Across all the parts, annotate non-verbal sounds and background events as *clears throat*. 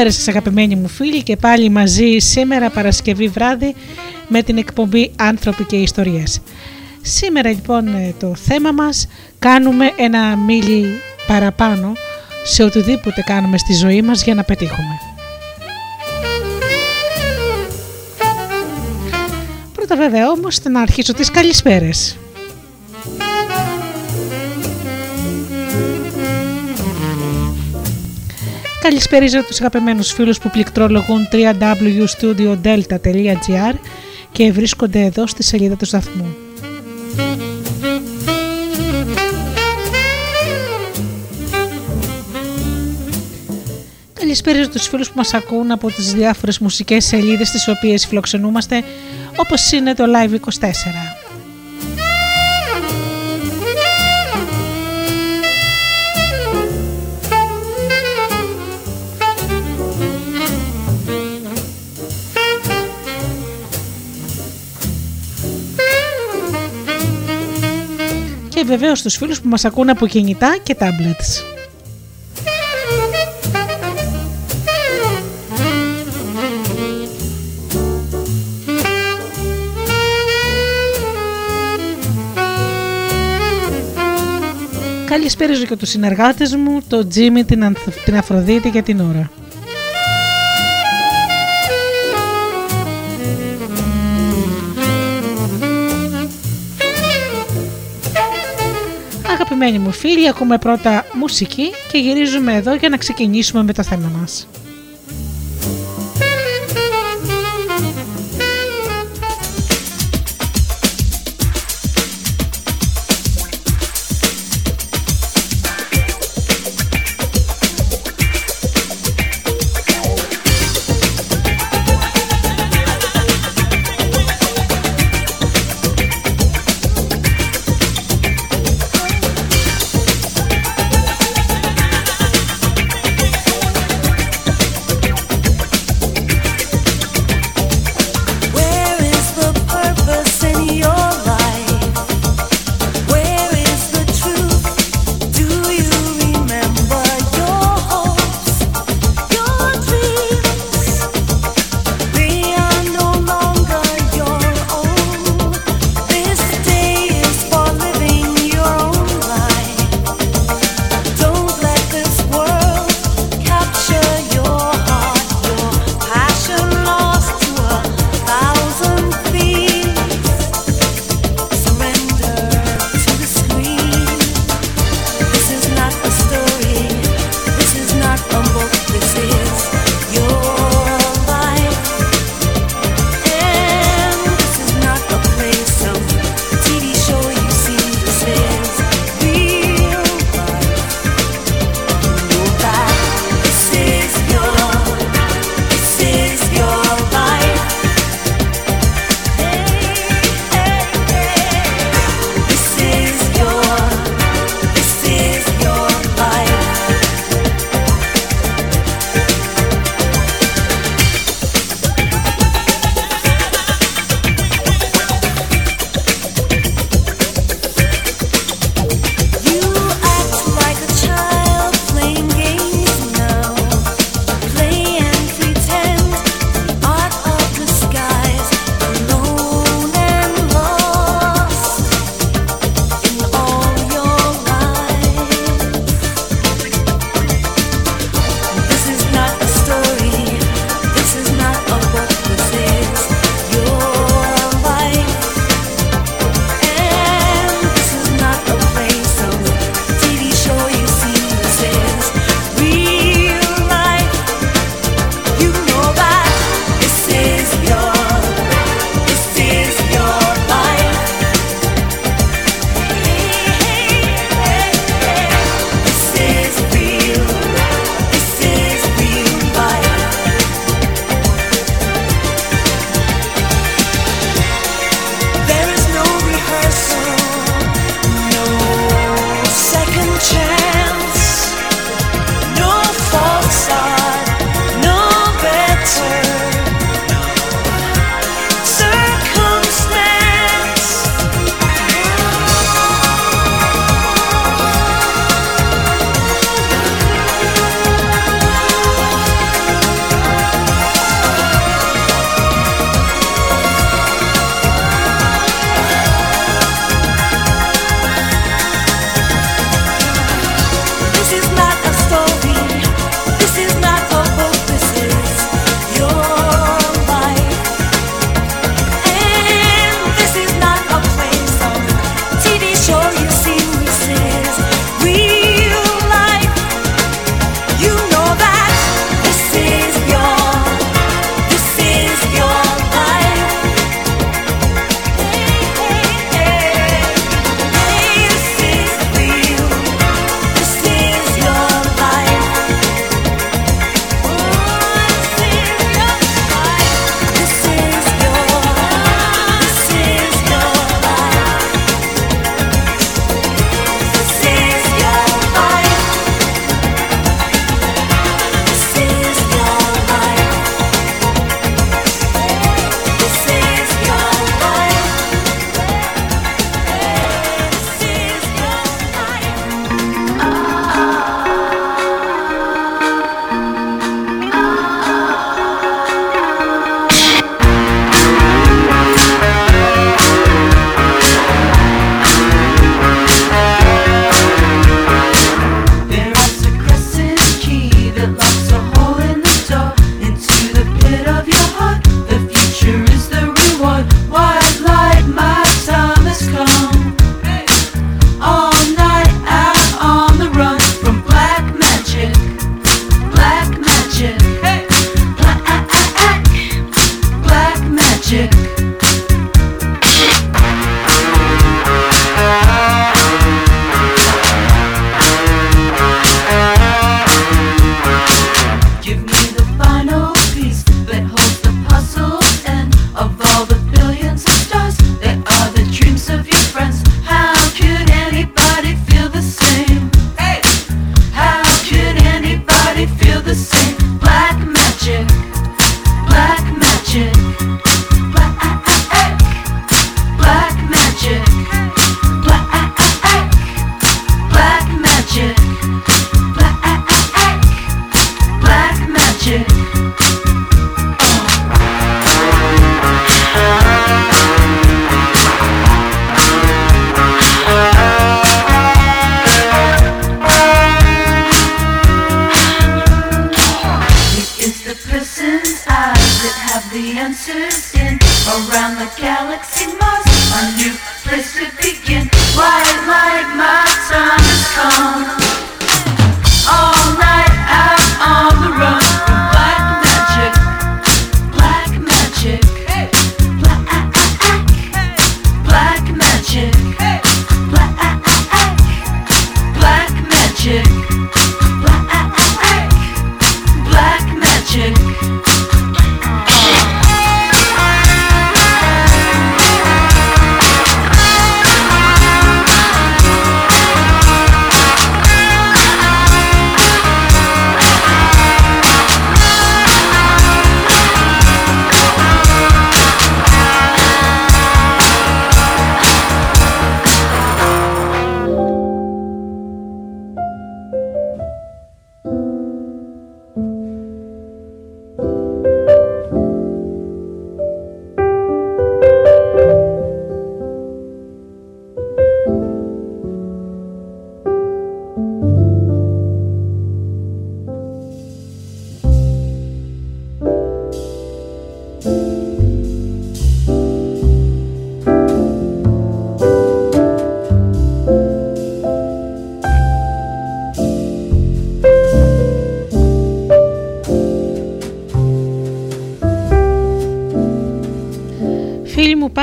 Καλησπέρα σας αγαπημένοι μου φίλοι και πάλι μαζί σήμερα Παρασκευή βράδυ με την εκπομπή «Άνθρωποι και Ιστορίες». Σήμερα λοιπόν ε, το θέμα μας κάνουμε ένα μίλι παραπάνω σε οτιδήποτε κάνουμε στη ζωή μας για να πετύχουμε. Πρώτα βέβαια όμως να αρχίσω τις καλησπέρες. Καλησπέριζω τους αγαπημένους φίλους που πληκτρολογούν www.studiodelta.gr και βρίσκονται εδώ στη σελίδα του σταθμού. Καλησπέριζω τους φίλους που μας ακούν από τις διάφορες μουσικές σελίδες τις οποίες φιλοξενούμαστε όπως είναι το Live 24. Βεβαίως στους φίλους που μας ακούν από κινητά και tablets. Καλησπέριζω και τους συνεργάτες μου, το Τζίμι, την, την Αφροδίτη για την ώρα. Αγαπημένοι μου φίλοι, ακούμε πρώτα μουσική και γυρίζουμε εδώ για να ξεκινήσουμε με το θέμα μας.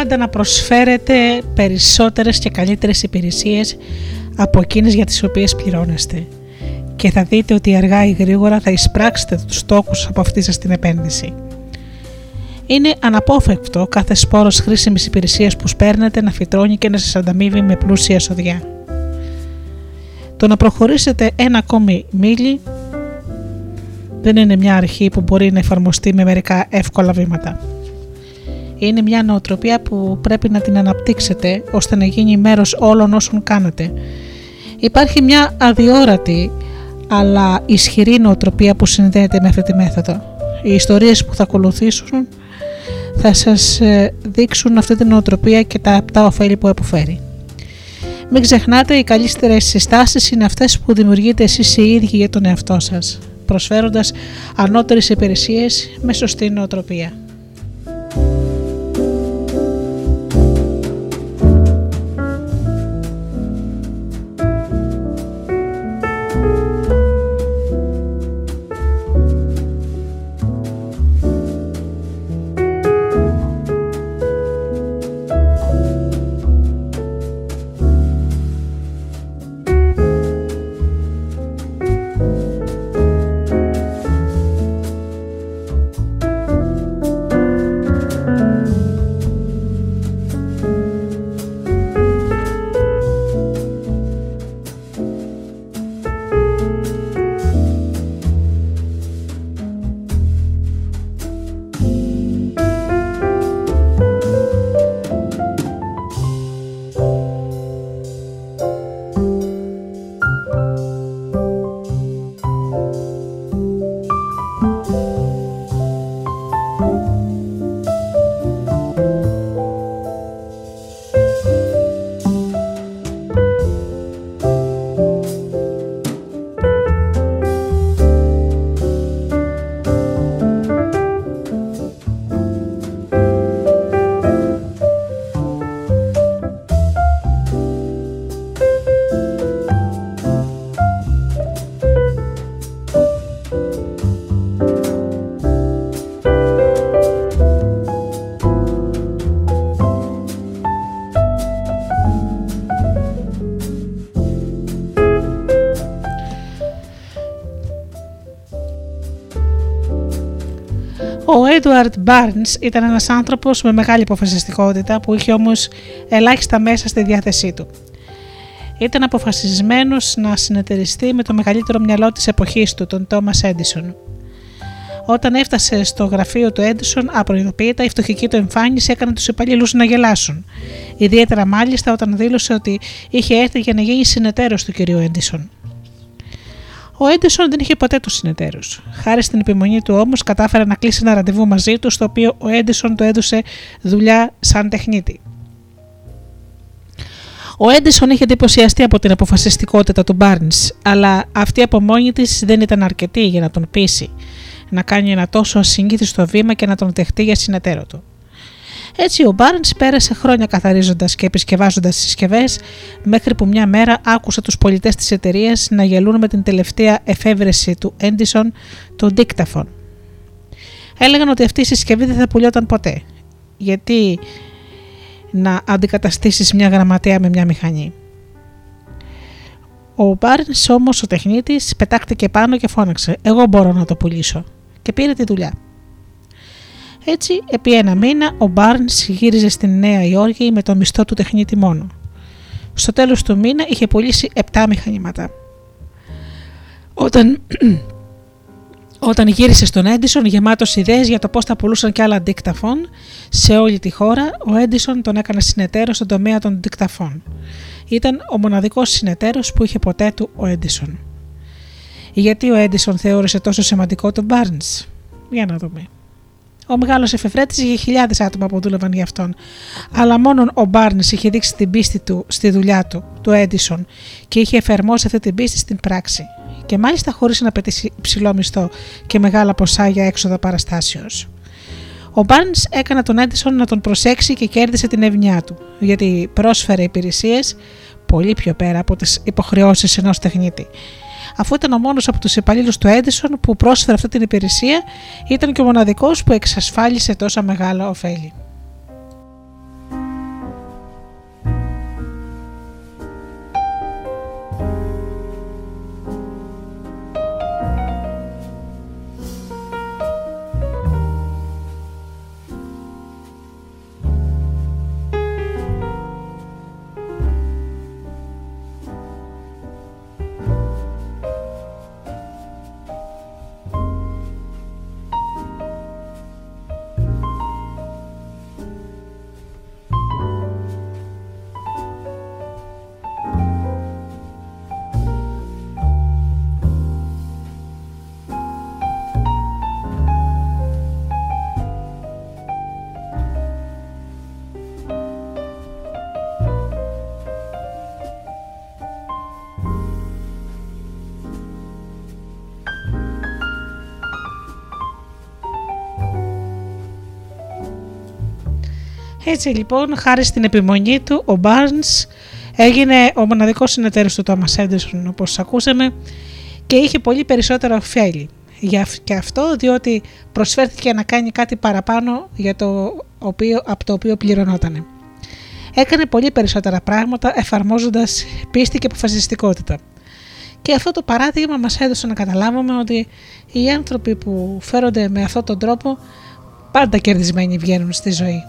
Πάντα να προσφέρετε περισσότερες και καλύτερες υπηρεσίες από εκείνες για τις οποίες πληρώνεστε και θα δείτε ότι αργά ή γρήγορα θα εισπράξετε τους στόχους από αυτή σας την επένδυση. Είναι αναπόφευκτο κάθε σπόρος χρήσιμης υπηρεσίας που σπέρνετε να φυτρώνει και να σας ανταμείβει με πλούσια σοδιά. Το να προχωρήσετε ένα ακόμη μίλι δεν είναι μια αρχή που μπορεί να εφαρμοστεί με μερικά εύκολα βήματα. Είναι μια νοοτροπία που πρέπει να την αναπτύξετε ώστε να γίνει μέρος όλων όσων κάνετε. Υπάρχει μια αδιόρατη αλλά ισχυρή νοοτροπία που συνδέεται με αυτή τη μέθοδο. Οι ιστορίες που θα ακολουθήσουν θα σας ε, δείξουν αυτή την νοοτροπία και τα απτά ωφέλη που αποφέρει. Μην ξεχνάτε, οι καλύτερες συστάσεις είναι αυτές που δημιουργείτε εσείς οι ίδιοι για τον εαυτό σας, προσφέροντας ανώτερες υπηρεσίες με σωστή νοοτροπία. Edward Barnes ήταν ένας άνθρωπος με μεγάλη αποφασιστικότητα που είχε όμως ελάχιστα μέσα στη διάθεσή του. Ήταν αποφασισμένος να συνεταιριστεί με το μεγαλύτερο μυαλό της εποχής του, τον Τόμας Έντισον. Όταν έφτασε στο γραφείο του Έντισον, απροειδοποιητά η φτωχική του εμφάνιση έκανε τους υπαλλήλους να γελάσουν. Ιδιαίτερα μάλιστα όταν δήλωσε ότι είχε έρθει για να γίνει συνεταίρος του κυρίου Έντισον. Ο Έντισον δεν είχε ποτέ τους συνεταίρους. Χάρη στην επιμονή του όμως, κατάφερε να κλείσει ένα ραντεβού μαζί του, στο οποίο ο Έντισον του έδωσε δουλειά σαν τεχνίτη. Ο Έντισον είχε εντυπωσιαστεί από την αποφασιστικότητα του Μπάρνς, αλλά αυτή από μόνη της δεν ήταν αρκετή για να τον πείσει να κάνει ένα τόσο ασυνήθιστο βήμα και να τον δεχτεί για συνεταίρο του. Έτσι ο Μπάρν πέρασε χρόνια καθαρίζοντας και επισκευάζοντας τις συσκευές, μέχρι που μια μέρα άκουσε τους πολιτές της εταιρείας να γελούν με την τελευταία εφεύρεση του Έντισον, το Dictaphone. Έλεγαν ότι αυτή η συσκευή δεν θα πουλιόταν ποτέ. Γιατί να αντικαταστήσεις μια γραμματέα με μια μηχανή. Ο Μπάρν όμως ο τεχνίτης πετάχτηκε πάνω και φώναξε: Εγώ μπορώ να το πουλήσω. Και πήρε τη δουλειά. Έτσι, επί ένα μήνα, ο Μπάρνς γύριζε στην Νέα Υόρκη με το μισθό του τεχνίτη μόνο. Στο τέλος του μήνα είχε πουλήσει 7 μηχανήματα. Όταν, *clears throat* όταν γύρισε στον Έντισον γεμάτος ιδέες για το πώς θα πουλούσαν και άλλα δικταφών σε όλη τη χώρα, ο Έντισον τον έκανε συνεταίρο στον τομέα των δικταφών. Ήταν ο μοναδικός συνεταίρος που είχε ποτέ του ο Έντισον. Γιατί ο Έντισον θεώρησε τόσο σημαντικό τον Μπάρνς; Για να δούμε. Ο μεγάλος εφευρέτη είχε χιλιάδες άτομα που δούλευαν για αυτόν. Αλλά μόνο ο Μπάρν είχε δείξει την πίστη του στη δουλειά του, του Έντισον, και είχε εφαρμόσει αυτή την πίστη στην πράξη. Και μάλιστα χωρίς να πετύχει ψηλό μισθό και μεγάλα ποσά για έξοδα παραστάσεως. Ο Μπάρν έκανε τον Έντισον να τον προσέξει και κέρδισε την ευνοιά του, γιατί πρόσφερε υπηρεσίες πολύ πιο πέρα από τις υποχρεώσεις ενός τεχνίτη αφού ήταν ο μόνος από τους υπαλλήλους του Edison που πρόσφερε αυτή την υπηρεσία, ήταν και ο μοναδικός που εξασφάλισε τόσα μεγάλα ωφέλη. Έτσι λοιπόν, χάρη στην επιμονή του, ο Barnes έγινε ο μοναδικός συνεταίρος του Thomas Edison όπως ακούσαμε και είχε πολύ περισσότερα ωφέλη. Και αυτό διότι προσφέρθηκε να κάνει κάτι παραπάνω για το οποίο, από το οποίο πληρωνόταν. Έκανε πολύ περισσότερα πράγματα εφαρμόζοντας πίστη και αποφασιστικότητα. Και αυτό το παράδειγμα μας έδωσε να καταλάβουμε ότι οι άνθρωποι που φέρονται με αυτόν τον τρόπο πάντα κερδισμένοι βγαίνουν στη ζωή.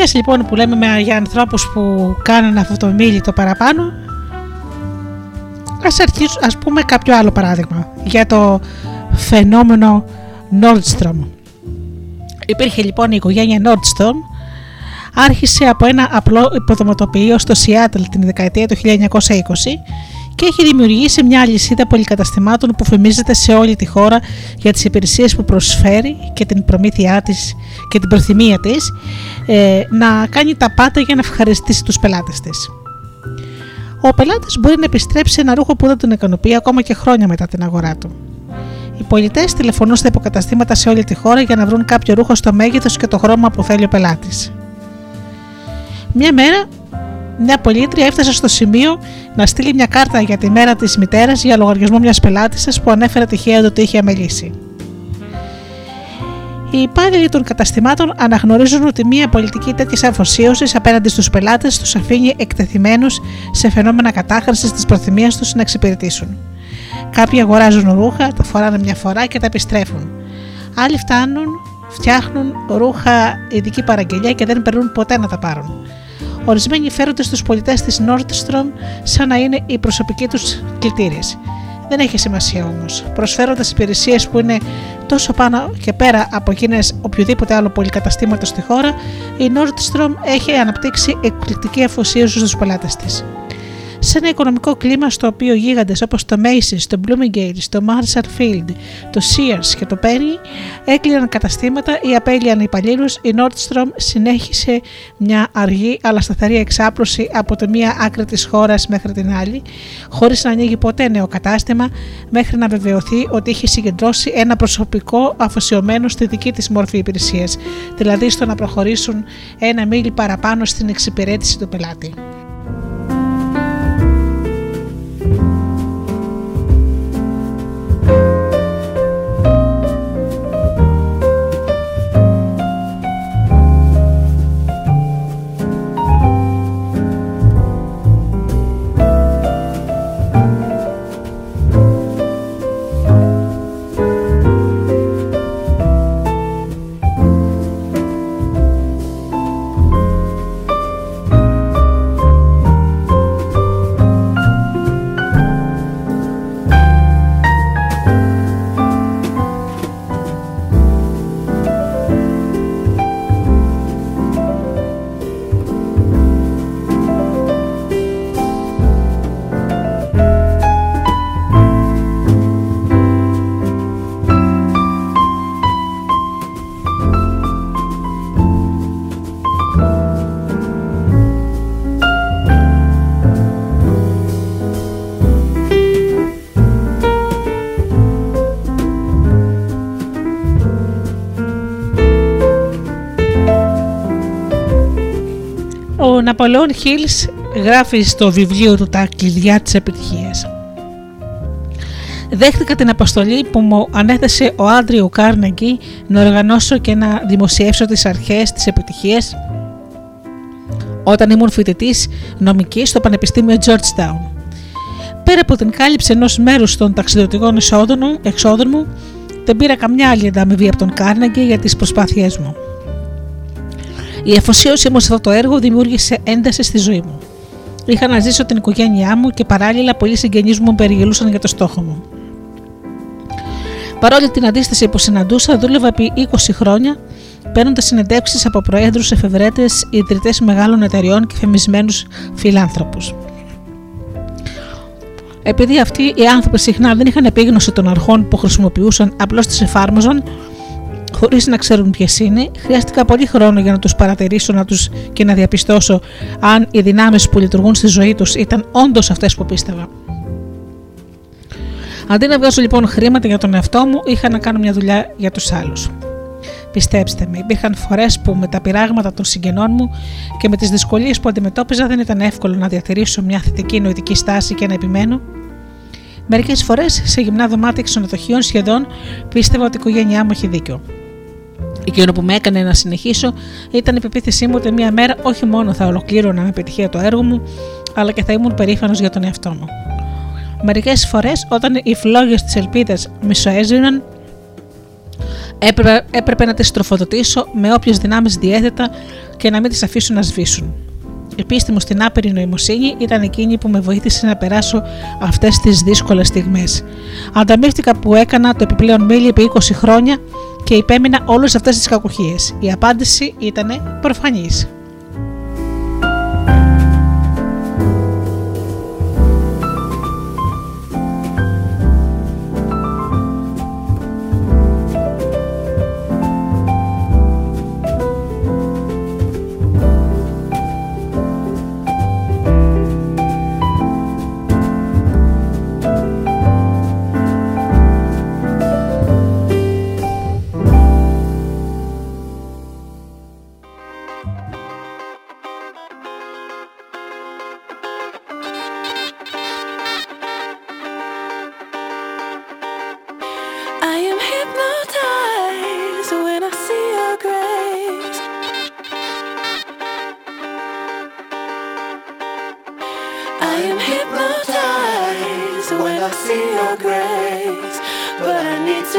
Μιας λοιπόν που λέμε με, για ανθρώπους που κάνουν αυτό το μίλητο παραπάνω, ας, αρχίσουμε, ας πούμε κάποιο άλλο παράδειγμα για το φαινόμενο Nordstrom. Υπήρχε λοιπόν η οικογένεια Nordstrom, άρχισε από ένα απλό υποδοματοποιείο στο Seattle την δεκαετία του 1920 και έχει δημιουργήσει μια αλυσίδα πολυκαταστημάτων που φημίζεται σε όλη τη χώρα για τις υπηρεσίες που προσφέρει και την προμήθειά της και την προθυμία της ε, να κάνει τα πάντα για να ευχαριστήσει τους πελάτες της. Ο πελάτης μπορεί να επιστρέψει ένα ρούχο που δεν τον ικανοποιεί ακόμα και χρόνια μετά την αγορά του. Οι πολιτές τηλεφωνούν στα υποκαταστήματα σε όλη τη χώρα για να βρουν κάποιο ρούχο στο μέγεθος και το χρώμα που θέλει ο πελάτης. Μια μέρα μια πολίτρια έφτασε στο σημείο να στείλει μια κάρτα για τη μέρα της μητέρας για λογαριασμό μιας πελάτησα που ανέφερε τυχαία ότι είχε αμελήσει. Οι υπάλληλοι των καταστημάτων αναγνωρίζουν ότι μια πολιτική τέτοιας αφοσίωσης απέναντι στους πελάτες τους αφήνει εκτεθειμένους σε φαινόμενα κατάχρησης της προθυμίας τους να εξυπηρετήσουν. Κάποιοι αγοράζουν ρούχα, τα φοράνε μια φορά και τα επιστρέφουν. Άλλοι φτάνουν, φτιάχνουν ρούχα ειδική παραγγελία και δεν περνούν ποτέ να τα πάρουν. Ορισμένοι φέρονται στους πολιτές της Nordstrom σαν να είναι οι προσωπικοί τους κλητήρες. Δεν έχει σημασία όμως. Προσφέροντας υπηρεσίες που είναι τόσο πάνω και πέρα από εκείνες οποιοδήποτε άλλο πολυκαταστήματο στη χώρα, η Nordstrom έχει αναπτύξει εκπληκτική αφοσίωση στους πελάτες της σε ένα οικονομικό κλίμα στο οποίο γίγαντες όπως το Macy's, το Bloomingdale, το Marshall Field, το Sears και το Penny έκλειναν καταστήματα ή απέλυαν υπαλλήλους, η Nordstrom συνέχισε μια αργή αλλά σταθερή εξάπλωση από τη μία άκρη της χώρας μέχρι την άλλη, χωρίς να ανοίγει ποτέ νέο κατάστημα, μέχρι να βεβαιωθεί ότι είχε συγκεντρώσει ένα προσωπικό αφοσιωμένο στη δική της μόρφη υπηρεσίας, δηλαδή στο να προχωρήσουν ένα μίλι παραπάνω στην εξυπηρέτηση του πελάτη. Ναπολεόν Χίλς γράφει στο βιβλίο του τα κλειδιά της επιτυχίας. Δέχτηκα την αποστολή που μου ανέθεσε ο Άντριου Κάρνεγκη να οργανώσω και να δημοσιεύσω τις αρχές της επιτυχίας όταν ήμουν φοιτητής νομικής στο Πανεπιστήμιο Georgetown. Πέρα από την κάλυψη ενός μέρους των ταξιδιωτικών εξόδων μου, δεν πήρα καμιά άλλη ανταμοιβή από τον Κάρνεγκη για τις προσπάθειές μου. Η αφοσίωσή μου σε αυτό το έργο δημιούργησε ένταση στη ζωή μου. Είχα να ζήσω την οικογένειά μου και παράλληλα πολλοί συγγενείς μου περιγελούσαν για το στόχο μου. Παρόλη την αντίσταση που συναντούσα, δούλευα επί 20 χρόνια, παίρνοντας συνεντεύξεις από προέδρους, εφευρέτες, ιδρυτές μεγάλων εταιριών και φεμισμένους φιλάνθρωπους. Επειδή αυτοί οι άνθρωποι συχνά δεν είχαν επίγνωση των αρχών που χρησιμοποιούσαν, απλώς τις εφάρμοζαν, χωρίς να ξέρουν ποιες είναι, χρειάστηκα πολύ χρόνο για να τους παρατηρήσω να τους και να διαπιστώσω αν οι δυνάμεις που λειτουργούν στη ζωή τους ήταν όντως αυτές που πίστευα. Αντί να βγάζω λοιπόν χρήματα για τον εαυτό μου, είχα να κάνω μια δουλειά για τους άλλους. Πιστέψτε με, υπήρχαν φορές που με τα πειράγματα των συγγενών μου και με τις δυσκολίες που αντιμετώπιζα δεν ήταν εύκολο να διατηρήσω μια θετική νοητική στάση και να επιμένω Μερικές φορές σε γυμνά δωμάτια ξενοδοχείων σχεδόν πίστευα ότι η οικογένειά μου έχει δίκιο. Εκείνο που με έκανε να συνεχίσω ήταν η πεποίθησή μου ότι μία μέρα όχι μόνο θα ολοκλήρωνα με επιτυχία το έργο μου, αλλά και θα ήμουν περήφανος για τον εαυτό μου. Μερικές φορές, όταν οι φλόγες της ελπίδας μισοέζηναν, Έπρεπε, έπρεπε να τις τροφοδοτήσω με όποιες δυνάμεις διέθετα και να μην τις αφήσω να σβήσουν. Η πίστη μου στην άπειρη νοημοσύνη ήταν εκείνη που με βοήθησε να περάσω αυτές τις δύσκολες στιγμές. Ανταμείφθηκα που έκανα το επιπλέον μίλι επί 20 χρόνια και υπέμεινα όλες αυτές τις κακοχίε. Η απάντηση ήταν προφανής.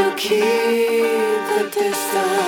to keep the distance.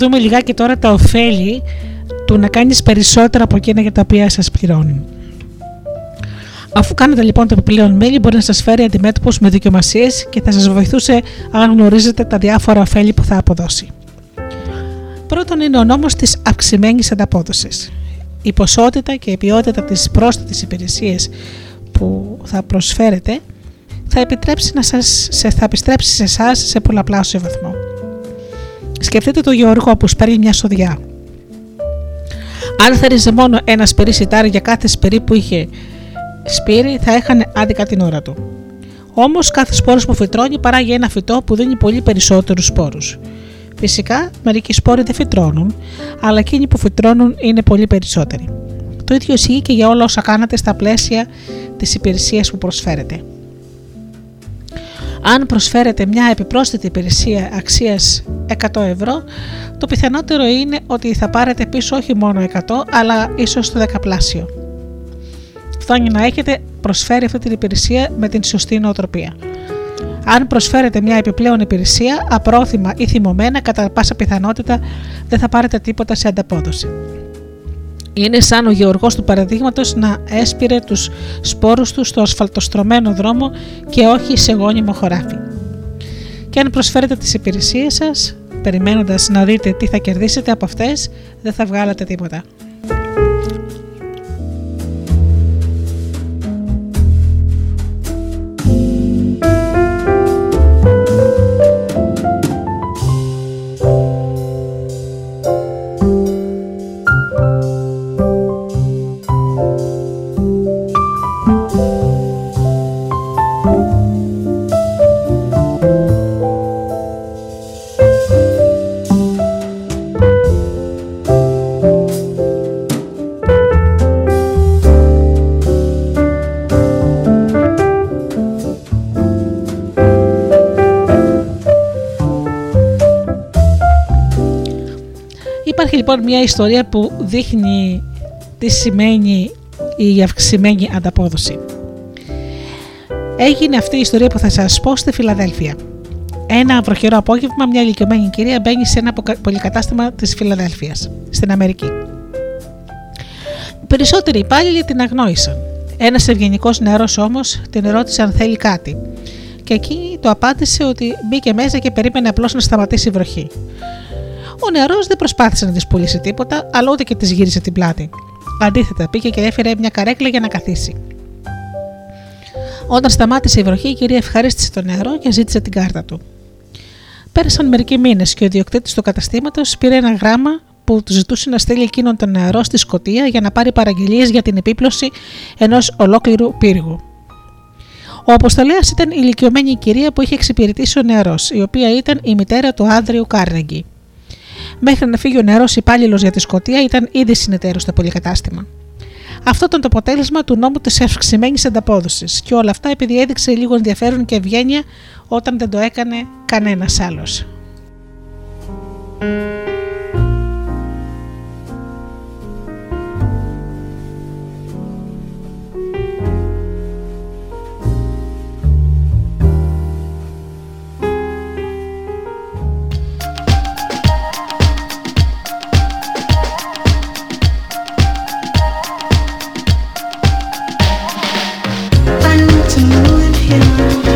Δούμε λιγάκι τώρα τα ωφέλη του να κάνεις περισσότερα από εκείνα για τα οποία σας πληρώνουν. Αφού κάνετε λοιπόν το επιπλέον μέλη, μπορεί να σας φέρει αντιμέτωπους με δικαιομασίες και θα σας βοηθούσε αν γνωρίζετε τα διάφορα ωφέλη που θα αποδώσει. Πρώτον είναι ο νόμος της αυξημένης ανταπόδοσης. Η ποσότητα και η ποιότητα της πρόσθετης υπηρεσίας που θα προσφέρετε θα, επιτρέψει να σας, σε, θα επιστρέψει σε εσάς σε πολλαπλάσιο βαθμό. Σκεφτείτε το Γιώργο που σπέρνει μια σοδιά. Αν θέριζε μόνο ένα σπυρί σιτάρι για κάθε σπυρί που είχε σπύρι, θα έχανε άδικα την ώρα του. Όμως, κάθε σπόρος που φυτρώνει παράγει ένα φυτό που δίνει πολύ περισσότερους σπόρους. Φυσικά, μερικοί σπόροι δεν φυτρώνουν, αλλά εκείνοι που φυτρώνουν είναι πολύ περισσότεροι. Το ίδιο ισχύει και για όλα όσα κάνατε στα πλαίσια της υπηρεσίας που προσφέρετε. Αν προσφέρετε μια επιπρόσθετη υπηρεσία αξίας 100 ευρώ, το πιθανότερο είναι ότι θα πάρετε πίσω όχι μόνο 100, αλλά ίσως το δεκαπλάσιο. Φτάνει να έχετε προσφέρει αυτή την υπηρεσία με την σωστή νοοτροπία. Αν προσφέρετε μια επιπλέον υπηρεσία, απρόθυμα ή θυμωμένα, κατά πάσα πιθανότητα δεν θα πάρετε τίποτα σε ανταπόδοση. Είναι σαν ο γεωργός του παραδείγματος να έσπηρε τους σπόρους του στο ασφαλτοστρωμένο δρόμο και όχι σε γόνιμο χωράφι. Και αν προσφέρετε τις υπηρεσίες σας, περιμένοντας να δείτε τι θα κερδίσετε από αυτές, δεν θα βγάλετε τίποτα. Λοιπόν μια ιστορία που δείχνει τι σημαίνει η αυξημένη ανταπόδοση. Έγινε αυτή η ιστορία που θα σας πω στη Φιλαδέλφια. Ένα βροχερό απόγευμα, μια ηλικιωμένη κυρία μπαίνει σε ένα πολυκατάστημα της Φιλαδέλφιας, στην Αμερική. περισσότεροι υπάλληλοι την αγνόησαν. Ένας ευγενικός νεαρός όμως την ρώτησε αν θέλει κάτι. Και εκεί το απάντησε ότι μπήκε μέσα και περίμενε απλώς να σταματήσει η βροχή. Ο νεαρός δεν προσπάθησε να της πουλήσει τίποτα, αλλά ούτε και της γύρισε την πλάτη. Αντίθετα, πήγε και έφερε μια καρέκλα για να καθίσει. Όταν σταμάτησε η βροχή, η κυρία ευχαρίστησε το νεαρό και ζήτησε την κάρτα του. Πέρασαν μερικοί μήνες και ο ιδιοκτήτης του καταστήματος πήρε ένα γράμμα που του ζητούσε να στείλει εκείνον τον νεαρό στη Σκωτία για να πάρει παραγγελίες για την επίπλωση ενός ολόκληρου πύργου. Ο αποστολέας ήταν η ηλικιωμένη κυρία που είχε εξυπηρετήσει ο νεαρός, η οποία ήταν η μητέρα του Άνδριου Κάρνεγκη. Μέχρι να φύγει ο νεαρός υπάλληλος για τη Σκωτία, ήταν ήδη συνεταίρος στο πολυκατάστημα. Αυτό ήταν το αποτέλεσμα του νόμου της αυξημένης ανταπόδοσης, και όλα αυτά επειδή έδειξε λίγο ενδιαφέρον και ευγένεια όταν δεν το έκανε κανένας άλλος. You.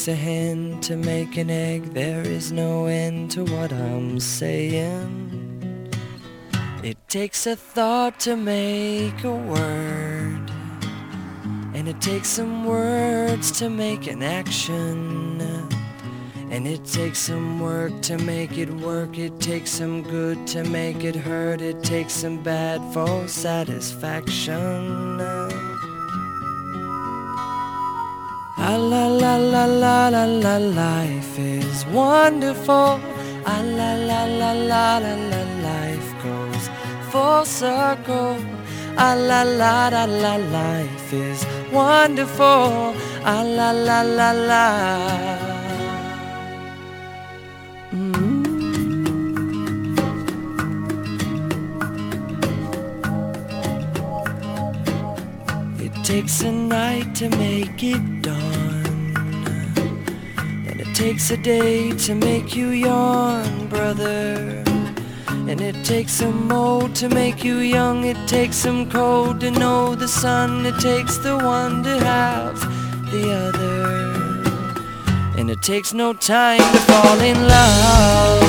Takes a hen to make an egg. There is no end to what I'm saying. It takes a thought to make a word. And it takes some words to make an action. And it takes some work to make it work. It takes some good to make it hurt. It takes some bad for satisfaction. Ah la la la la la la life is wonderful. Ah la la la la la la life goes full circle. Ah la la la la life is wonderful. Ah la la la la. Takes a night to make it dawn. And it takes a day to make you yawn, brother. And it takes some mold to make you young. It takes some cold to know the sun. It takes the one to have the other. And it takes no time to fall in love.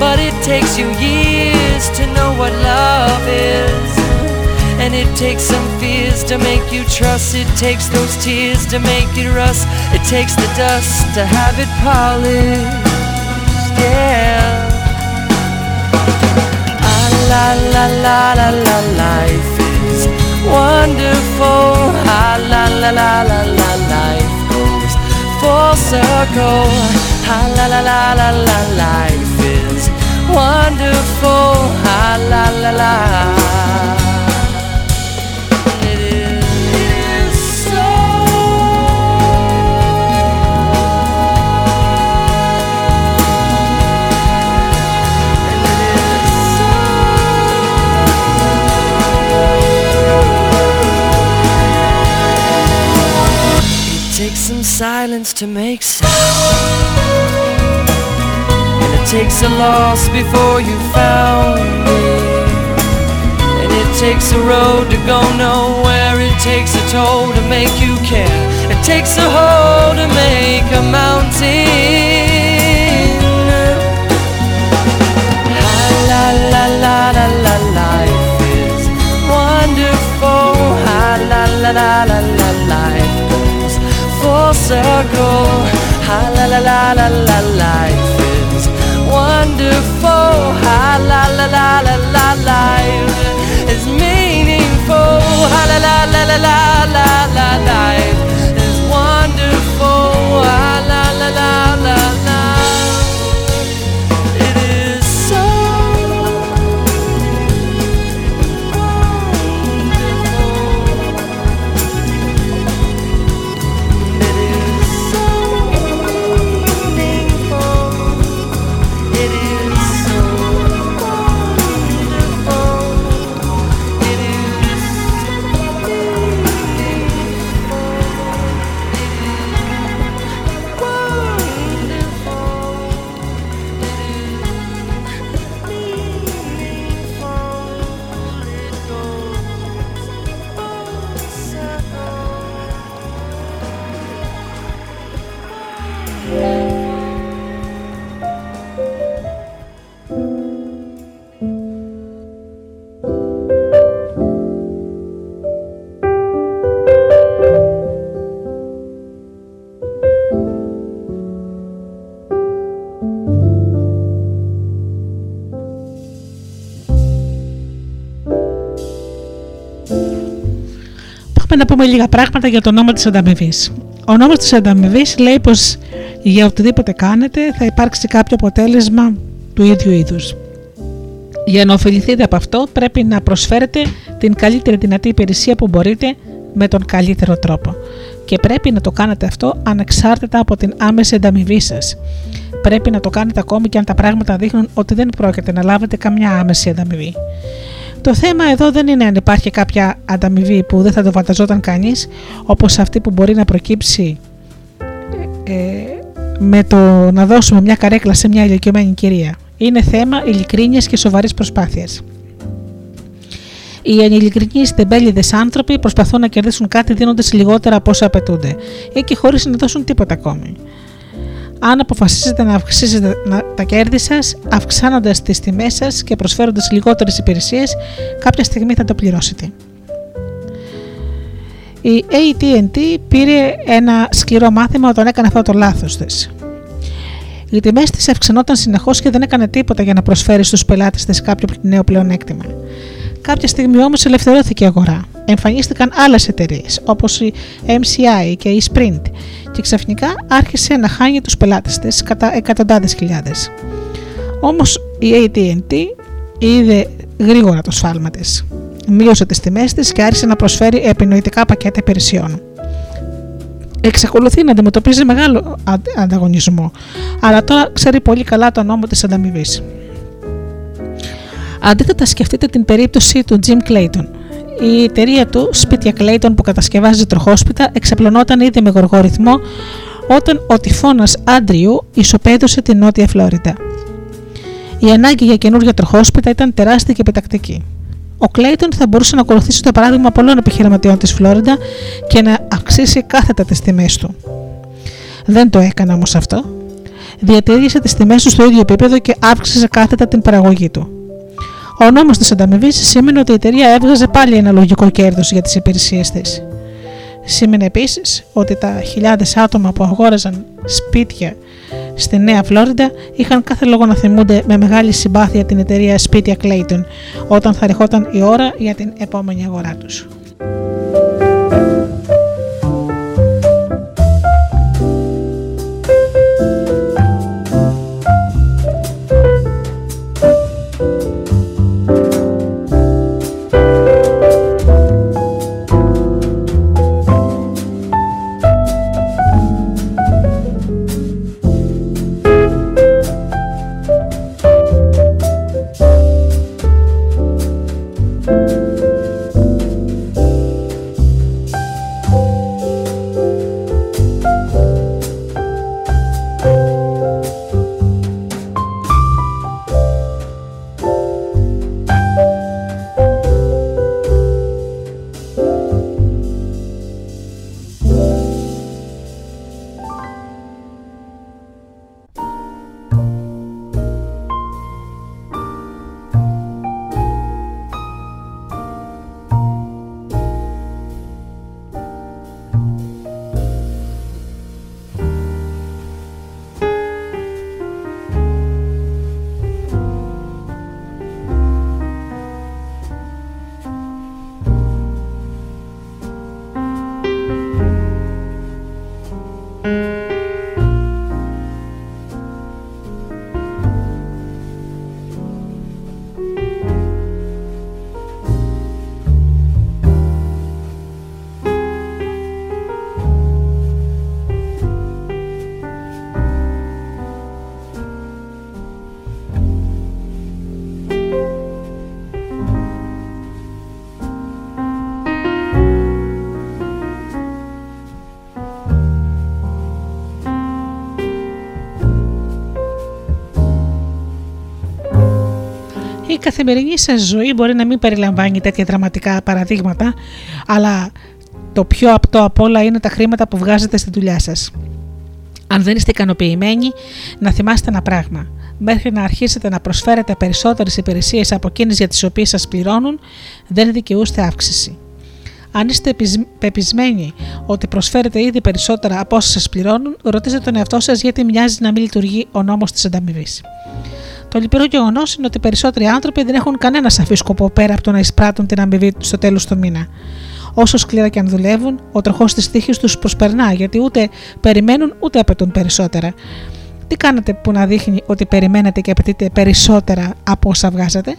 But it takes you years to know what love is. And it takes some fears to make you trust. It takes those tears to make it rust. It takes the dust to have it polished. Yeah. Ah, la la la la la life is wonderful. Ah, la la la la la life goes full circle. Ah, la la la la la life is wonderful. Ah, la la la. Silence to make sound. And it takes a loss before you found me. And it takes a road to go nowhere. It takes a toll to make you care. It takes a hole to make a mountain. La la la la la life is wonderful. La la la la la life circle. Ha la la la la la, life is wonderful. Ha la la la la la, life is meaningful. Ha la la la la la la, life. Πάμε να πούμε λίγα πράγματα για το νόμο της ανταμοιβής. Ο νόμος της ανταμοιβής λέει πως για οτιδήποτε κάνετε θα υπάρξει κάποιο αποτέλεσμα του ίδιου είδους. Για να ωφεληθείτε από αυτό πρέπει να προσφέρετε την καλύτερη δυνατή υπηρεσία που μπορείτε με τον καλύτερο τρόπο. Και πρέπει να το κάνετε αυτό ανεξάρτητα από την άμεση ανταμοιβή σας. Πρέπει να το κάνετε ακόμη και αν τα πράγματα δείχνουν ότι δεν πρόκειται να λάβετε καμιά άμεση ανταμοιβή. Το θέμα εδώ δεν είναι αν υπάρχει κάποια ανταμοιβή που δεν θα το φανταζόταν κανείς, όπως αυτή που μπορεί να προκύψει ε, με το να δώσουμε μια καρέκλα σε μια ηλικιωμένη κυρία. Είναι θέμα ειλικρίνειας και σοβαρής προσπάθειας. Οι ανηλικρινεί τεμπέληδε άνθρωποι προσπαθούν να κερδίσουν κάτι δίνοντας λιγότερα από όσα απαιτούνται ή και χωρίς να δώσουν τίποτα ακόμη. Αν αποφασίσετε να αυξήσετε τα κέρδη σας, αυξάνοντας τις τιμές σας και προσφέροντας λιγότερες υπηρεσίες, κάποια στιγμή θα το πληρώσετε. Η AT&T πήρε ένα σκληρό μάθημα όταν έκανε αυτό το λάθος της. Οι τιμές της αυξανόταν συνεχώς και δεν έκανε τίποτα για να προσφέρει στους πελάτες της κάποιο νέο πλεονέκτημα. Κάποια στιγμή όμως ελευθερώθηκε η αγορά. Εμφανίστηκαν άλλες εταιρείες όπως η MCI και η Sprint και ξαφνικά άρχισε να χάνει τους πελάτες της κατά εκατοντάδες χιλιάδες. Όμως η ATT είδε γρήγορα το σφάλμα της. Μείωσε τις τιμές της και άρχισε να προσφέρει επινοητικά πακέτα υπηρεσιών εξακολουθεί να αντιμετωπίζει μεγάλο ανταγωνισμό, αλλά τώρα ξέρει πολύ καλά το νόμο της ανταμοιβής. Αντίθετα σκεφτείτε την περίπτωση του Jim Clayton. Η εταιρεία του, σπίτια Clayton που κατασκευάζει τροχόσπιτα, εξαπλωνόταν ήδη με γοργό ρυθμό όταν ο τυφώνας Άντριου ισοπαίδωσε την Νότια Φλόριντα. Η ανάγκη για καινούργια τροχόσπιτα ήταν τεράστια και επιτακτική ο Κλέιτον θα μπορούσε να ακολουθήσει το παράδειγμα πολλών επιχειρηματιών της Φλόριντα και να αυξήσει κάθετα τις τιμές του. Δεν το έκανε όμως αυτό. Διατήρησε τις τιμές του στο ίδιο επίπεδο και αύξησε κάθετα την παραγωγή του. Ο νόμος της ανταμοιβής σήμαινε ότι η εταιρεία έβγαζε πάλι ένα λογικό κέρδος για τις υπηρεσίες της. Σήμαινε επίσης ότι τα χιλιάδες άτομα που αγόραζαν σπίτια στη Νέα Φλόριντα είχαν κάθε λόγο να θυμούνται με μεγάλη συμπάθεια την εταιρεία σπίτια Clayton όταν θα ρεχόταν η ώρα για την επόμενη αγορά τους. Καθημερινή σας ζωή μπορεί να μην περιλαμβάνει τέτοια δραματικά παραδείγματα, αλλά το πιο απτό απ' όλα είναι τα χρήματα που βγάζετε στη δουλειά σας. Αν δεν είστε ικανοποιημένοι, να θυμάστε ένα πράγμα. Μέχρι να αρχίσετε να προσφέρετε περισσότερες υπηρεσίες από εκείνες για τις οποίες σας πληρώνουν, δεν δικαιούστε αύξηση. Αν είστε πεπισμένοι ότι προσφέρετε ήδη περισσότερα από όσα σας πληρώνουν, ρωτήστε τον εαυτό σας γιατί μοιάζει να μην λειτουργεί ο νόμος της ανταμοιβής. Το λυπηρό γεγονός είναι ότι περισσότεροι άνθρωποι δεν έχουν κανένα σαφή σκοπό πέρα από το να εισπράττουν την αμοιβή στο τέλος του μήνα. Όσο σκληρά και αν δουλεύουν, ο τροχός της τύχης τους προσπερνά γιατί ούτε περιμένουν ούτε απαιτούν περισσότερα. Τι κάνετε που να δείχνει ότι περιμένετε και απαιτείτε περισσότερα από όσα βγάζετε.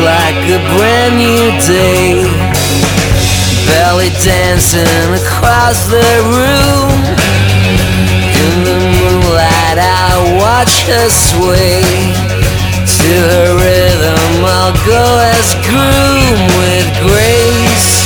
like a brand new day. Belly dancing across the room. In the moonlight, I watch her sway. To her rhythm, I'll go as groom with grace.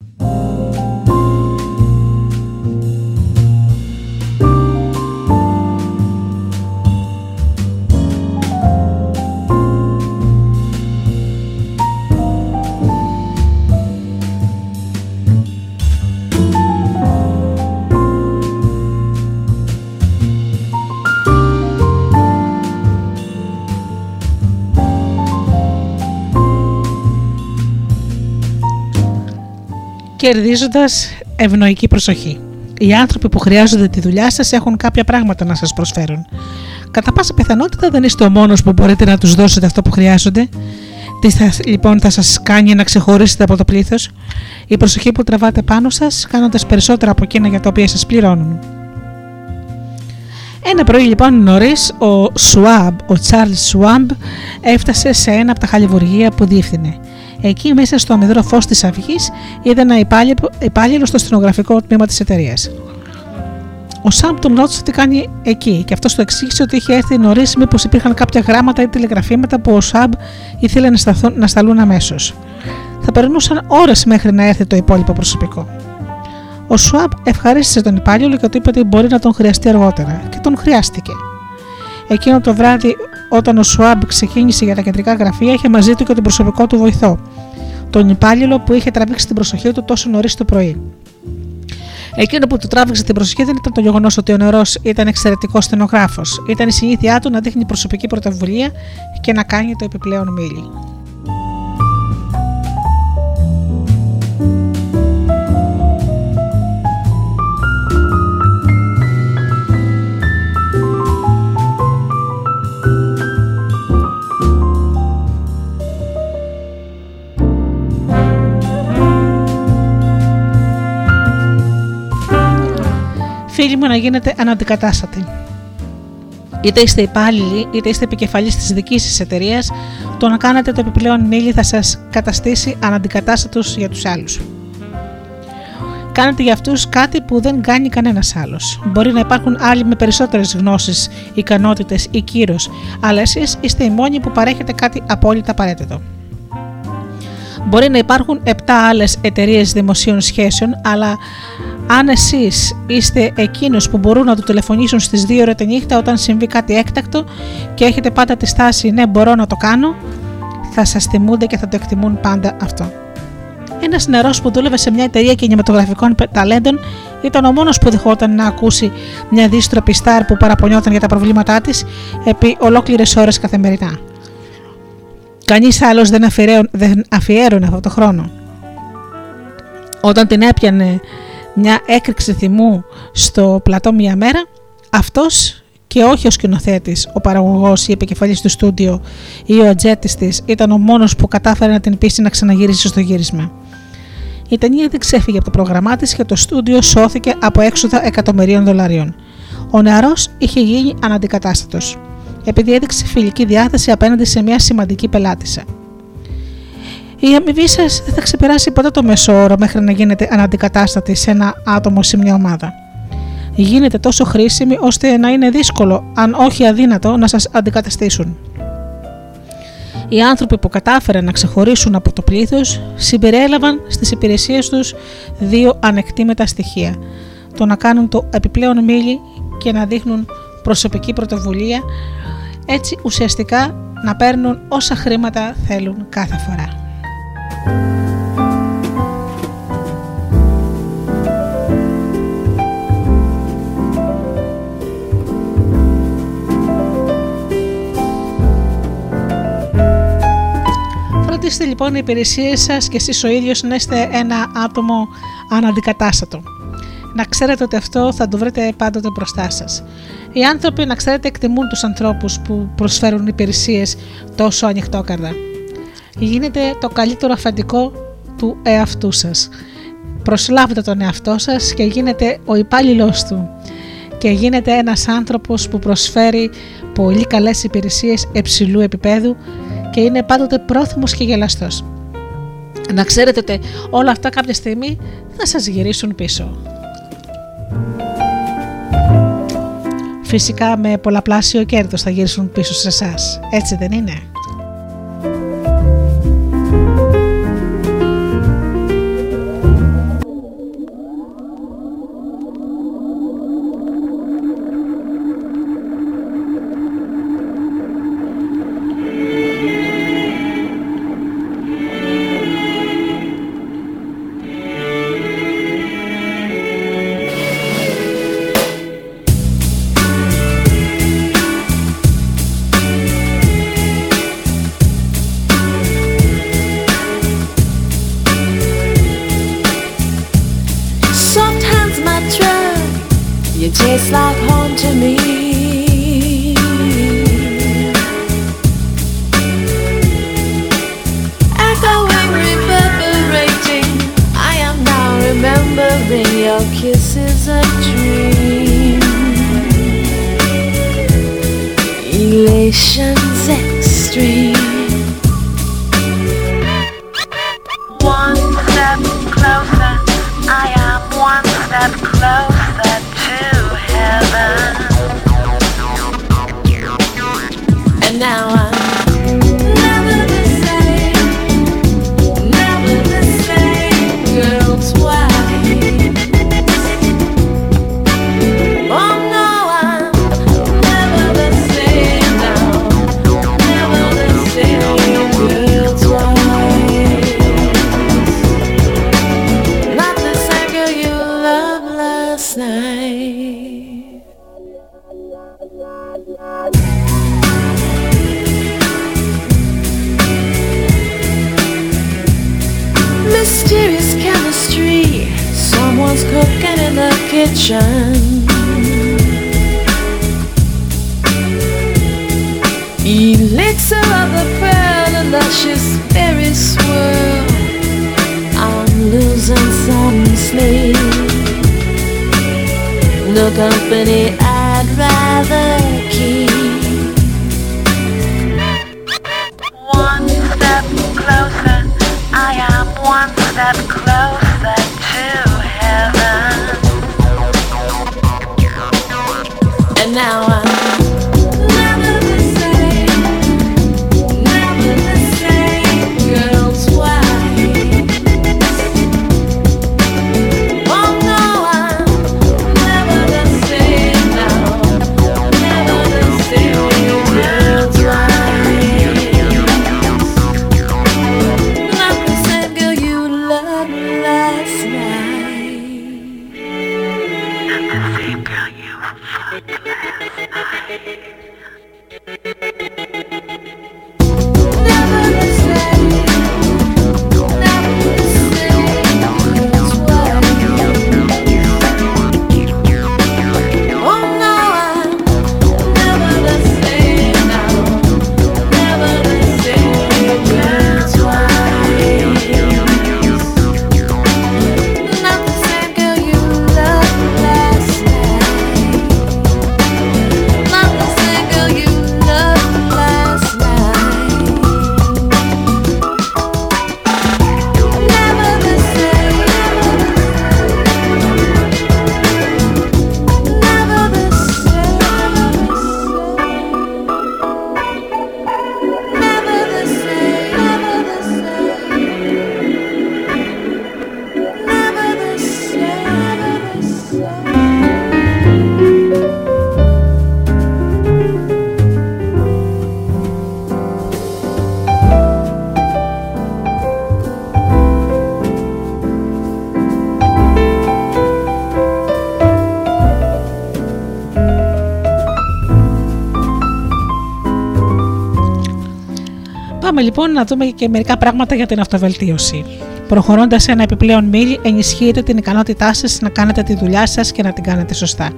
Κερδίζοντας ευνοϊκή προσοχή. Οι άνθρωποι που χρειάζονται τη δουλειά σας έχουν κάποια πράγματα να σας προσφέρουν. Κατά πάσα πιθανότητα δεν είστε ο μόνος που μπορείτε να τους δώσετε αυτό που χρειάζονται. Τι θα, λοιπόν θα σας κάνει να ξεχωρίσετε από το πλήθος, η προσοχή που τραβάτε πάνω σας, κάνοντας περισσότερα από εκείνα για τα οποία σας πληρώνουν. Ένα πρωί λοιπόν νωρίς, ο Σουάμπ, ο Τσάρλς Σουάμπ, έφτασε σε ένα από τα χαλιβουργία που διεύθυνε. Εκεί μέσα στο αμυδρό φως της αυγής είδε ένα υπάλληλο στο στενογραφικό τμήμα της εταιρείας. Ο Σάμπ τον ρώτησε τι κάνει εκεί και αυτός του εξήγησε ότι είχε έρθει νωρίς, μήπως υπήρχαν κάποια γράμματα ή τηλεγραφήματα που ο Σάμπ ήθελε να, σταθούν, να σταλούν αμέσως. Θα περνούσαν ώρες μέχρι να έρθει το υπόλοιπο προσωπικό. Ο Σουάμπ ευχαρίστησε τον υπάλληλο και του είπε ότι μπορεί να τον χρειαστεί αργότερα και τον χρειάστηκε. Εκείνο το βράδυ όταν ο Σουάμπ ξεκίνησε για τα κεντρικά γραφεία, είχε μαζί του και τον προσωπικό του βοηθό, τον υπάλληλο που είχε τραβήξει την προσοχή του τόσο νωρίς το πρωί. Εκείνο που του τράβηξε την προσοχή δεν ήταν το γεγονός ότι ο νερό ήταν εξαιρετικός στενογράφος. Ήταν η συνήθειά του να δείχνει προσωπική πρωτοβουλία και να κάνει το επιπλέον μίλη. Φίλοι μου να γίνετε αναντικατάστατοι. Είτε είστε υπάλληλοι, είτε είστε επικεφαλής της δικής σα εταιρείας, το να κάνετε το επιπλέον μίλη θα σας καταστήσει αναντικατάστατου για τους άλλους. Κάνετε για αυτούς κάτι που δεν κάνει κανένας άλλος. Μπορεί να υπάρχουν άλλοι με περισσότερες γνώσεις, ικανότητες ή κύρος, αλλά εσείς είστε οι μόνοι που παρέχετε κάτι απόλυτα απαραίτητο. Μπορεί να υπάρχουν 7 άλλες εταιρείες δημοσίων σχέσεων, αλλά αν εσείς είστε εκείνος που μπορούν να του τηλεφωνήσουν στις 2 ώρα τη νύχτα όταν συμβεί κάτι έκτακτο και έχετε πάντα τη στάση Ναι, μπορώ να το κάνω, θα σας θυμούνται και θα το εκτιμούν πάντα αυτό. Ένας νερό που δούλευε σε μια εταιρεία κινηματογραφικών ταλέντων ήταν ο μόνος που δεχόταν να ακούσει μια δίστροπη στάρ που παραπονιόταν για τα προβλήματά της επί ολόκληρες ώρες καθημερινά. Κανείς άλλος δεν, δεν αφιέρωνε αυτό το χρόνο. Όταν την έπιανε μια έκρηξη θυμού στο πλατό μια μέρα, αυτός και όχι ο σκηνοθέτης, ο παραγωγός, η επικεφαλής του στούντιο ή ο ατζέτης της ήταν ο μόνος που κατάφερε να την πείσει να ξαναγυρίσει στο γύρισμα. Η ταινία δεν ξέφυγε από το πρόγραμμά της και το στούντιο σώθηκε από έξοδα εκατομμυρίων δολαρίων. Ο νεαρός είχε γίνει αναντικατάστατος, επειδή έδειξε φιλική διάθεση απέναντι σε μια σημαντική πελάτησα. Η αμοιβή σας δεν θα ξεπεράσει ποτέ το μέσο όρο μέχρι να γίνετε αναντικατάστατη σε ένα άτομο σε μια ομάδα. Γίνετε τόσο χρήσιμη ώστε να είναι δύσκολο, αν όχι αδύνατο, να σας αντικαταστήσουν. Οι άνθρωποι που κατάφεραν να ξεχωρίσουν από το πλήθος συμπεριέλαβαν στις υπηρεσίες τους δύο ανεκτήμετα στοιχεία. Το να κάνουν το επιπλέον μίλη και να δείχνουν προσωπική πρωτοβουλία, έτσι ουσιαστικά να παίρνουν όσα χρήματα θέλουν κάθε φορά. Φροντίστε λοιπόν οι υπηρεσίες σας και εσείς ο ίδιος να είστε ένα άτομο αναντικατάστατο να ξέρετε ότι αυτό θα το βρείτε πάντοτε μπροστά σας. Οι άνθρωποι, να ξέρετε, εκτιμούν τους ανθρώπους που προσφέρουν υπηρεσίες τόσο ανοιχτόκαρδα. Γίνετε το καλύτερο αφεντικό του εαυτού σας. Προσλάβετε τον εαυτό σας και γίνετε ο υπάλληλό του. Και γίνετε ένας άνθρωπος που προσφέρει πολύ καλές υπηρεσίες υψηλού επίπεδου και είναι πάντοτε πρόθυμος και γελαστός. Να ξέρετε ότι όλα αυτά κάποια στιγμή θα σας γυρίσουν πίσω. Φυσικά με πολλαπλάσιο κέρδος θα γυρίσουν πίσω σε εσάς. έτσι δεν είναι; Πάμε λοιπόν να δούμε και μερικά πράγματα για την αυτοβελτίωση. Προχωρώντας ένα επιπλέον μίλι, ενισχύετε την ικανότητά σας να κάνετε τη δουλειά σας και να την κάνετε σωστά.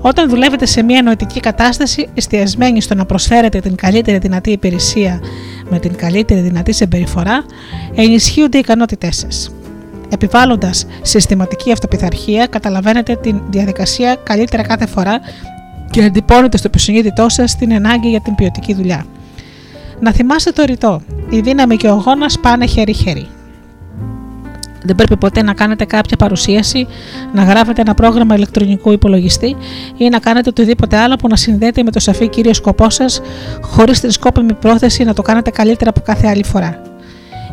Όταν δουλεύετε σε μια νοητική κατάσταση, εστιασμένη στο να προσφέρετε την καλύτερη δυνατή υπηρεσία με την καλύτερη δυνατή συμπεριφορά, ενισχύονται οι ικανότητές σας. Επιβάλλοντας συστηματική αυτοπιθαρχία, καταλαβαίνετε την διαδικασία καλύτερα κάθε φορά και εντυπώνετε στο προσυνείδητό σας την ανάγκη για την ποιοτική δουλειά. Να θυμάστε το ρητό. Η δύναμη και ο αγώνας πάνε χέρι-χέρι. Δεν πρέπει ποτέ να κάνετε κάποια παρουσίαση, να γράφετε ένα πρόγραμμα ηλεκτρονικού υπολογιστή ή να κάνετε οτιδήποτε άλλο που να συνδέεται με το σαφή κύριο σκοπό σας, χωρίς την σκόπιμη πρόθεση να το κάνετε καλύτερα από κάθε άλλη φορά.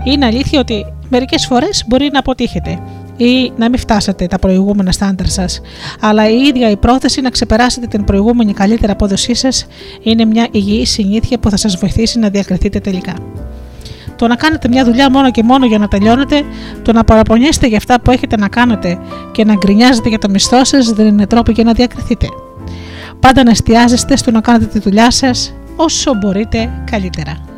Είναι αλήθεια ότι μερικές φορές μπορεί να αποτύχετε, ή να μην φτάσετε τα προηγούμενα στάνταρ σας, αλλά η ίδια η πρόθεση να ξεπεράσετε την προηγούμενη καλύτερη απόδοσή σας είναι μια υγιή συνήθεια που θα σας βοηθήσει να διακριθείτε τελικά. Το να κάνετε μια δουλειά μόνο και μόνο για να τελειώνετε, το να παραπονιέστε για αυτά που έχετε να κάνετε και να γκρινιάζετε για το μισθό σας δεν είναι τρόπο για να διακριθείτε. Πάντα να εστιάζεστε στο να κάνετε τη δουλειά σας όσο μπορείτε καλύτερα.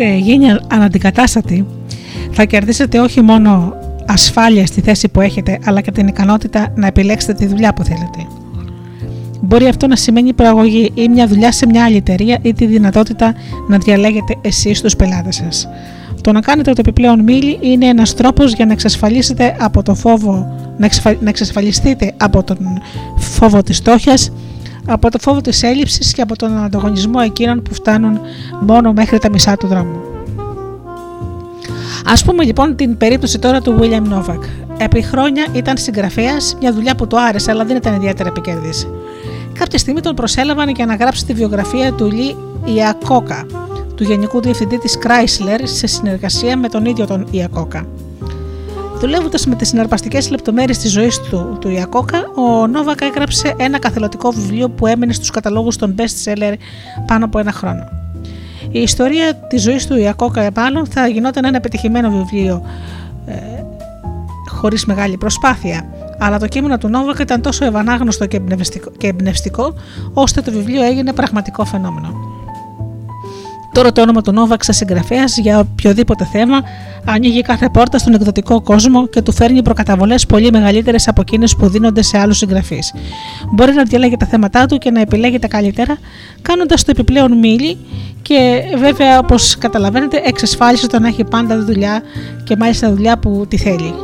Έχετε γίνει αναντικατάστατοι, θα κερδίσετε όχι μόνο ασφάλεια στη θέση που έχετε, αλλά και την ικανότητα να επιλέξετε τη δουλειά που θέλετε. Μπορεί αυτό να σημαίνει προαγωγή ή μια δουλειά σε μια άλλη εταιρεία ή τη δυνατότητα να διαλέγετε εσείς τους πελάτες σας. Το να κάνετε το επιπλέον μίλι είναι ένας τρόπος για να εξασφαλίσετε από το φόβο, να, εξασφα- να εξασφαλιστείτε από τον φόβο της στόχιας, από το φόβο της έλλειψης και από τον ανταγωνισμό εκείνων που φτάνουν μόνο μέχρι τα μισά του δρόμου. Α πούμε λοιπόν την περίπτωση τώρα του William Novak. Επί χρόνια ήταν συγγραφέας, μια δουλειά που του άρεσε, αλλά δεν ήταν ιδιαίτερα επικερδή. Κάποια στιγμή τον προσέλαβαν για να γράψει τη βιογραφία του Λί Ιακόκα, του Γενικού Διευθυντή της Chrysler, σε συνεργασία με τον ίδιο τον Ιακόκα. Δουλεύοντας με τις συναρπαστικές λεπτομέρειες της ζωής του, του Ιακόκα, ο Νόβακα έγραψε ένα καθελωτικό βιβλίο που έμεινε στους καταλόγους των best seller πάνω από ένα χρόνο. Η ιστορία της ζωής του Ιακώκα μάλλον θα γινόταν ένα επιτυχημένο βιβλίο ε, χωρίς μεγάλη προσπάθεια. Αλλά το κείμενο του Νόβακα ήταν τόσο ευανάγνωστο και εμπνευστικό, και εμπνευστικό, ώστε το βιβλίο έγινε πραγματικό φαινόμενο. Τώρα το όνομα του Νόβακ σαν συγγραφέας για οποιοδήποτε θέμα ανοίγει κάθε πόρτα στον εκδοτικό κόσμο και του φέρνει προκαταβολές πολύ μεγαλύτερες από εκείνες που δίνονται σε άλλους συγγραφείς. Μπορεί να διαλέγει τα θέματα του και να επιλέγει τα καλύτερα, κάνοντας το επιπλέον μίλη και βέβαια, όπως καταλαβαίνετε, εξασφάλισε το να έχει πάντα δουλειά και μάλιστα δουλειά που τη θέλει.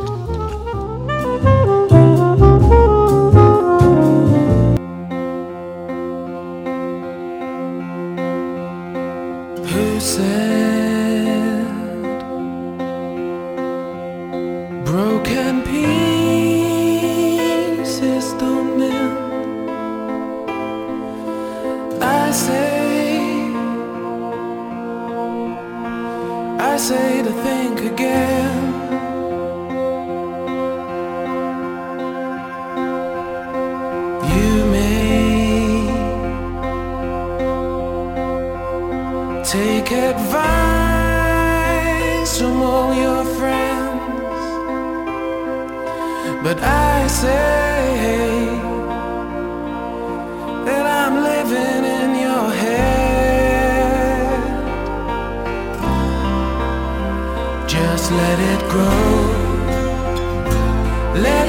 Advice from all your friends. But I say that I'm living in your head. Just let it grow. Let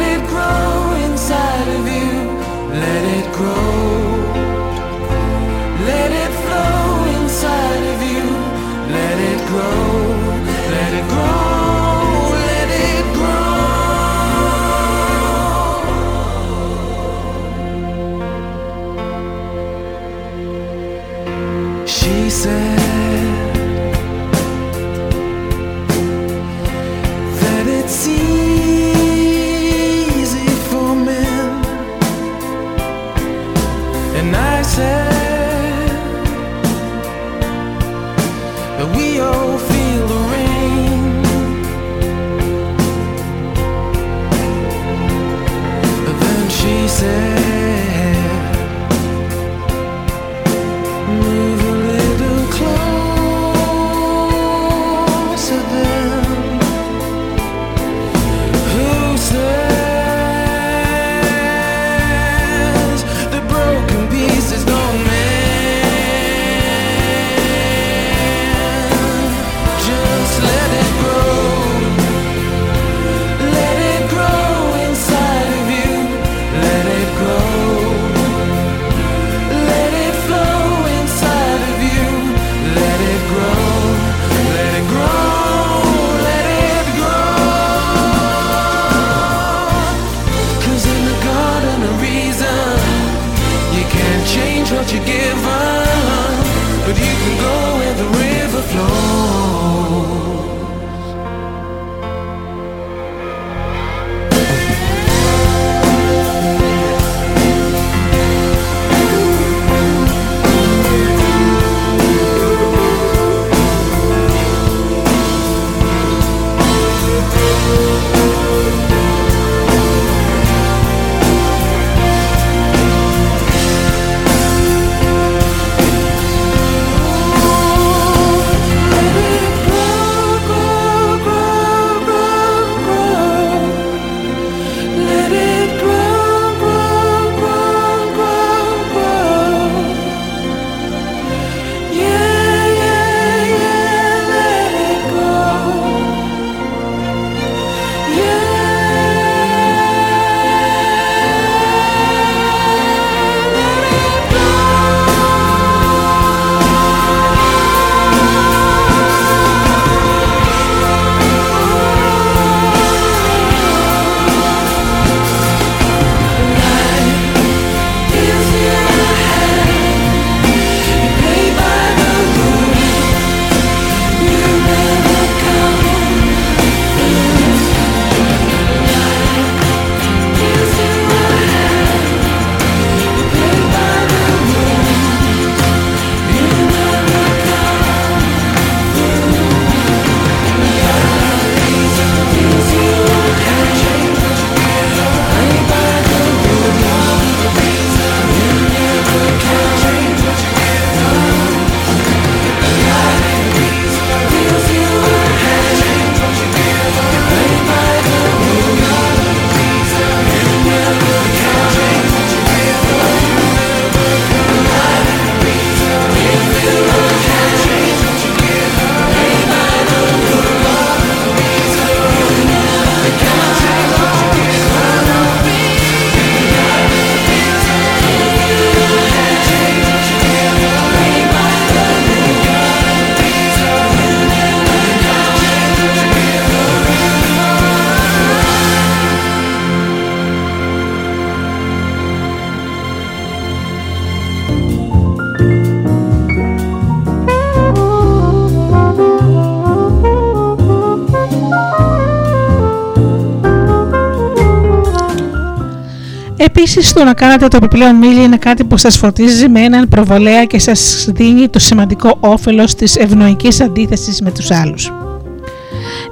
Επίσης, το να κάνετε το επιπλέον μίλι είναι κάτι που σας φωτίζει με έναν προβολέα και σας δίνει το σημαντικό όφελος της ευνοϊκής αντίθεσης με τους άλλους.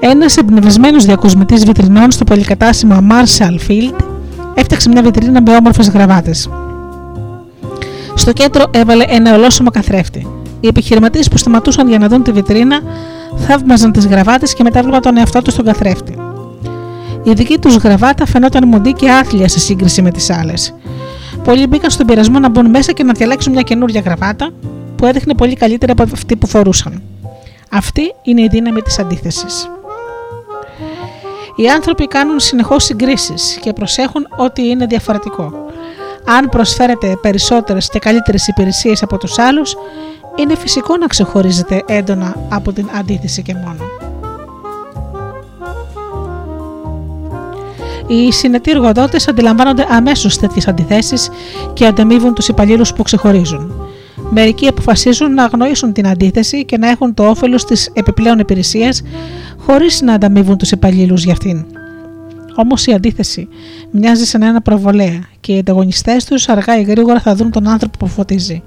Ένας εμπνευσμένος διακοσμητής βιτρινών στο πολυκατάστημα Marshall Field έφτιαξε μια βιτρίνα με όμορφες γραβάτες. Στο κέντρο έβαλε ένα ολόσωμο καθρέφτη. Οι επιχειρηματίες που σταματούσαν για να δουν τη βιτρίνα θαύμαζαν τις γραβάτες και μετά βλέπαν τον εαυτό τους στον καθρέφτη. Η δική τους γραβάτα φαινόταν μοντή και άθλια σε σύγκριση με τις άλλες. Πολλοί μπήκαν στον πειρασμό να μπουν μέσα και να διαλέξουν μια καινούργια γραβάτα που έδειχνε πολύ καλύτερα από αυτή που φορούσαν. Αυτή είναι η δύναμη της αντίθεσης. Οι άνθρωποι κάνουν συνεχώς συγκρίσεις και προσέχουν ότι είναι διαφορετικό. Αν προσφέρετε περισσότερες και καλύτερες υπηρεσίες από τους άλλους, είναι φυσικό να ξεχωρίζετε έντονα από την αντίθεση και μόνο. Οι συνετοί εργοδότε αντιλαμβάνονται αμέσως τέτοιες αντιθέσεις και ανταμείβουν τους υπαλλήλους που ξεχωρίζουν. Μερικοί αποφασίζουν να αγνοήσουν την αντίθεση και να έχουν το όφελος της επιπλέον υπηρεσίας χωρίς να ανταμείβουν τους υπαλλήλους για αυτήν. Όμως η αντίθεση μοιάζει σαν ένα προβολέα και οι ανταγωνιστές τους αργά ή γρήγορα θα δουν τον άνθρωπο που φωτίζει.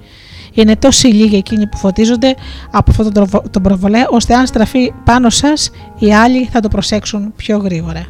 Είναι τόσοι λίγοι εκείνοι που φωτίζονται από αυτόν τον τροβο- τον προβολέα, ώστε αν στραφεί πάνω σας, οι άλλοι θα το προσέξουν πιο γρήγορα.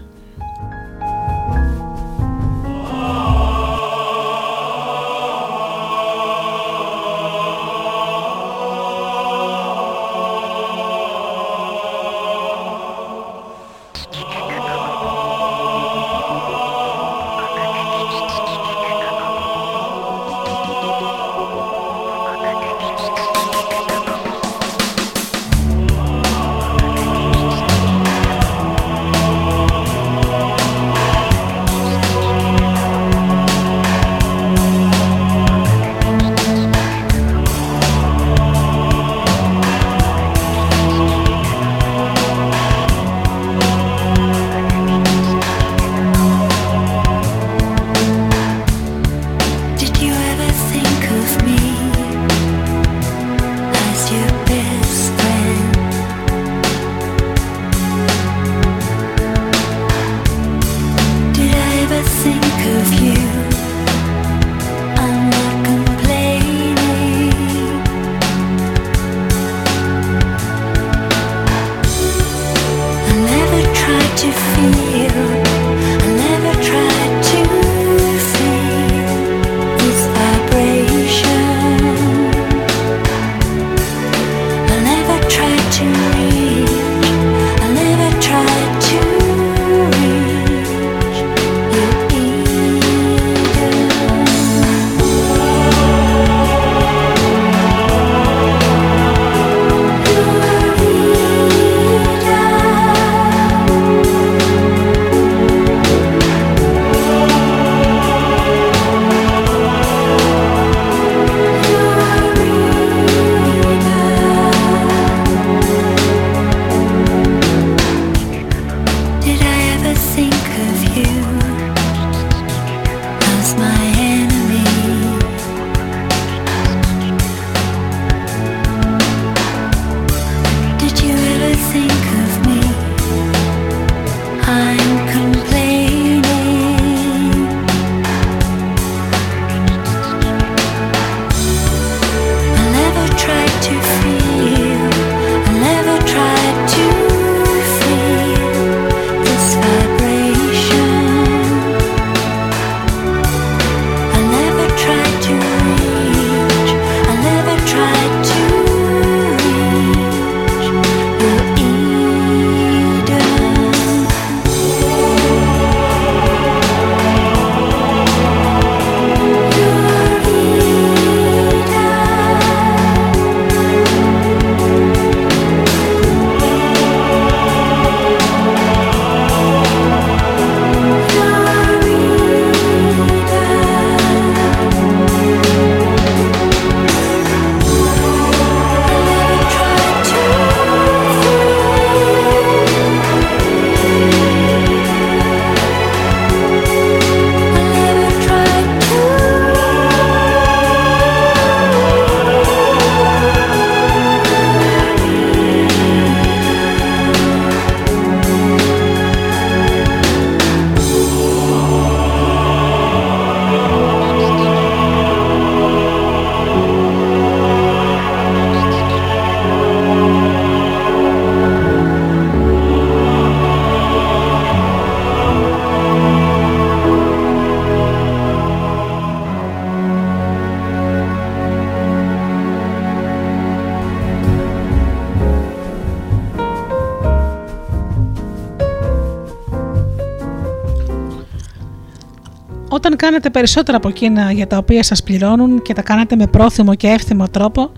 Κάνετε περισσότερα από εκείνα για τα οποία σας πληρώνουν και τα κάνετε με πρόθυμο και εύθυμο τρόπο,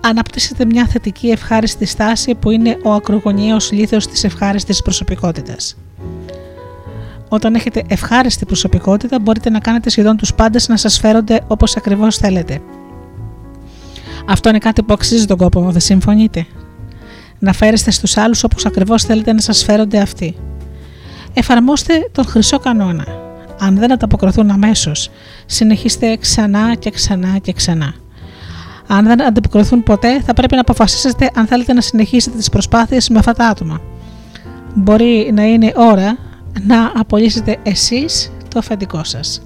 αναπτύσσετε μια θετική ευχάριστη στάση που είναι ο ακρογωνιαίος λίθος της ευχάριστης προσωπικότητας. Όταν έχετε ευχάριστη προσωπικότητα μπορείτε να κάνετε σχεδόν τους πάντες να σας φέρονται όπως ακριβώς θέλετε. Αυτό είναι κάτι που αξίζει τον κόπο, δεν συμφωνείτε; Να φέρεστε στους άλλους όπως ακριβώς θέλετε να σας φέρονται αυτοί. Εφαρμόστε τον χρυσό κανόνα. Αν δεν ανταποκριθούν αμέσως, συνεχίστε ξανά και ξανά και ξανά. Αν δεν ανταποκριθούν ποτέ, θα πρέπει να αποφασίσετε αν θέλετε να συνεχίσετε τις προσπάθειες με αυτά τα άτομα. Μπορεί να είναι ώρα να απολύσετε εσείς το αφεντικό σας.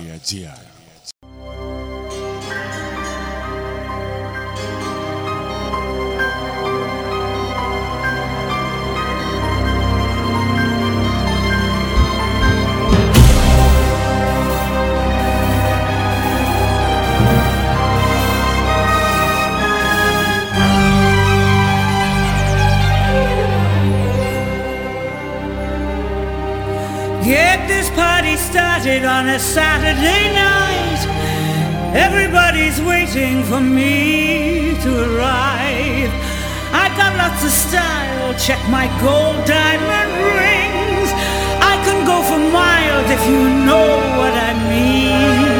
on a Saturday night. Everybody's waiting for me to arrive. I got lots of style, check my gold diamond rings. I can go for miles if you know what I mean.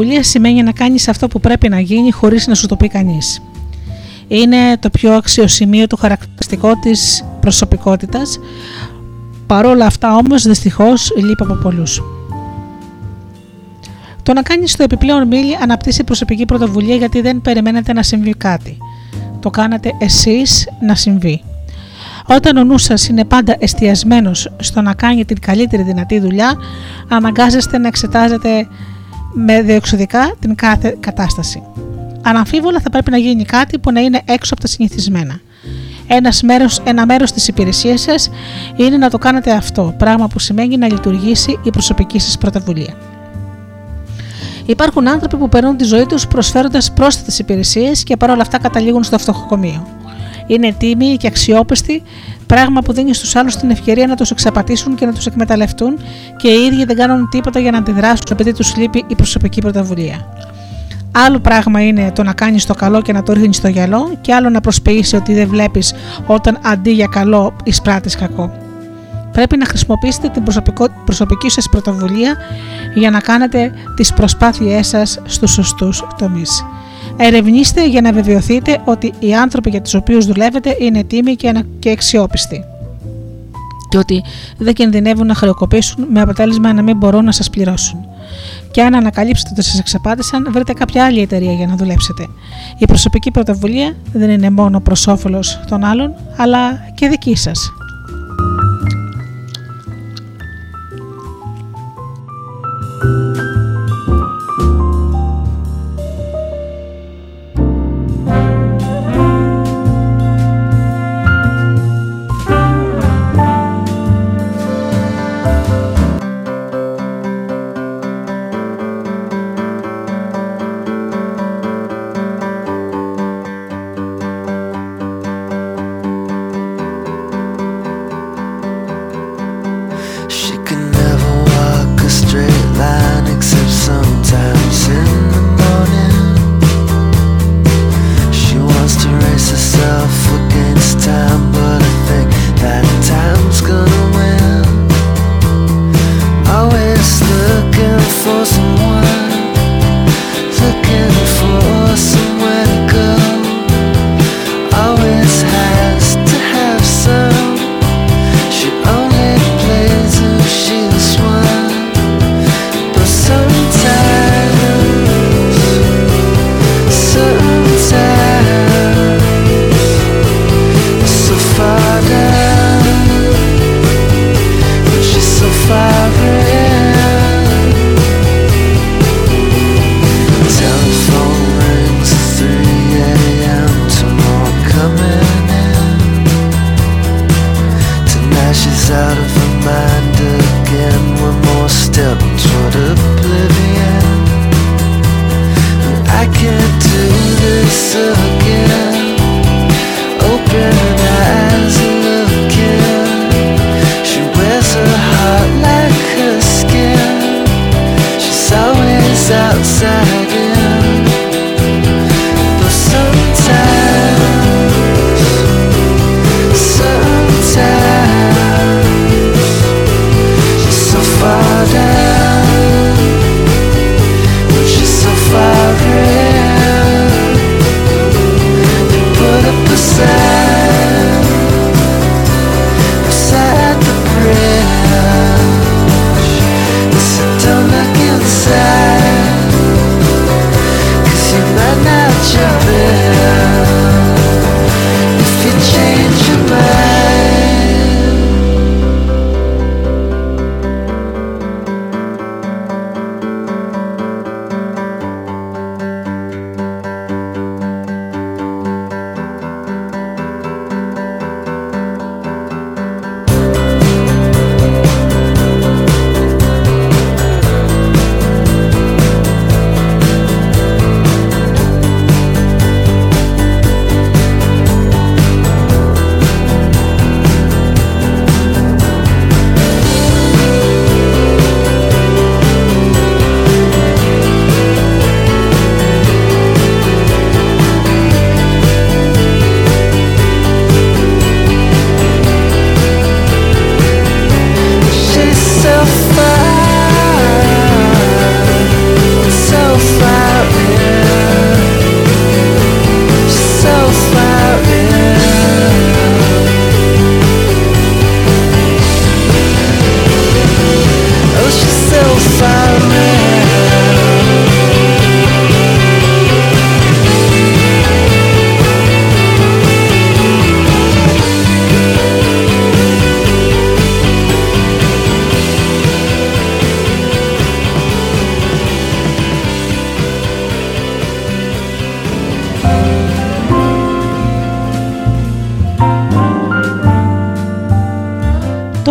Πρωτοβουλία σημαίνει να κάνεις αυτό που πρέπει να γίνει χωρίς να σου το πει κανείς. Είναι το πιο αξιοσημείο του χαρακτηριστικό της προσωπικότητας, παρόλα αυτά όμως δυστυχώς λείπει από πολλούς. Το να κάνεις το επιπλέον μίλη αναπτύσσει προσωπική πρωτοβουλία γιατί δεν περιμένετε να συμβεί κάτι. Το κάνετε εσείς να συμβεί. Όταν ο νους σας είναι πάντα εστιασμένος στο να κάνει την καλύτερη δυνατή δουλειά, αναγκάζεστε να εξετάζετε με διεξοδικά την κάθε κατάσταση. Αναμφίβολα θα πρέπει να γίνει κάτι που να είναι έξω από τα συνηθισμένα. Ένας μέρος, ένα μέρος της υπηρεσίας σας είναι να το κάνετε αυτό, πράγμα που σημαίνει να λειτουργήσει η προσωπική σας πρωτοβουλία. Υπάρχουν άνθρωποι που περνούν τη ζωή τους προσφέροντας πρόσθετες υπηρεσίες και παρόλα αυτά καταλήγουν στο φτωχοκομείο. Είναι τίμοι και αξιόπιστοι, πράγμα που δίνει στους άλλους την ευκαιρία να τους εξαπατήσουν και να τους εκμεταλλευτούν και οι ίδιοι δεν κάνουν τίποτα για να αντιδράσουν επειδή τους λείπει η προσωπική πρωτοβουλία. Άλλο πράγμα είναι το να κάνεις το καλό και να το ρίχνεις στο γυαλό, και άλλο να προσποιήσει ότι δεν βλέπεις όταν αντί για καλό εισπράττεις κακό. Πρέπει να χρησιμοποιήσετε την προσωπικό, προσωπική σας πρωτοβουλία για να κάνετε τις προσπάθειές σας στους σωστούς τομείς. Ερευνήστε για να βεβαιωθείτε ότι οι άνθρωποι για τους οποίους δουλεύετε είναι τίμοι και ανα- και αξιόπιστοι και ότι δεν κινδυνεύουν να χρεοκοπήσουν με αποτέλεσμα να μην μπορούν να σας πληρώσουν. Και αν ανακαλύψετε ότι σας εξαπάτησαν, βρείτε κάποια άλλη εταιρεία για να δουλέψετε. Η προσωπική πρωτοβουλία δεν είναι μόνο προς όφελος των άλλων, αλλά και δική σας.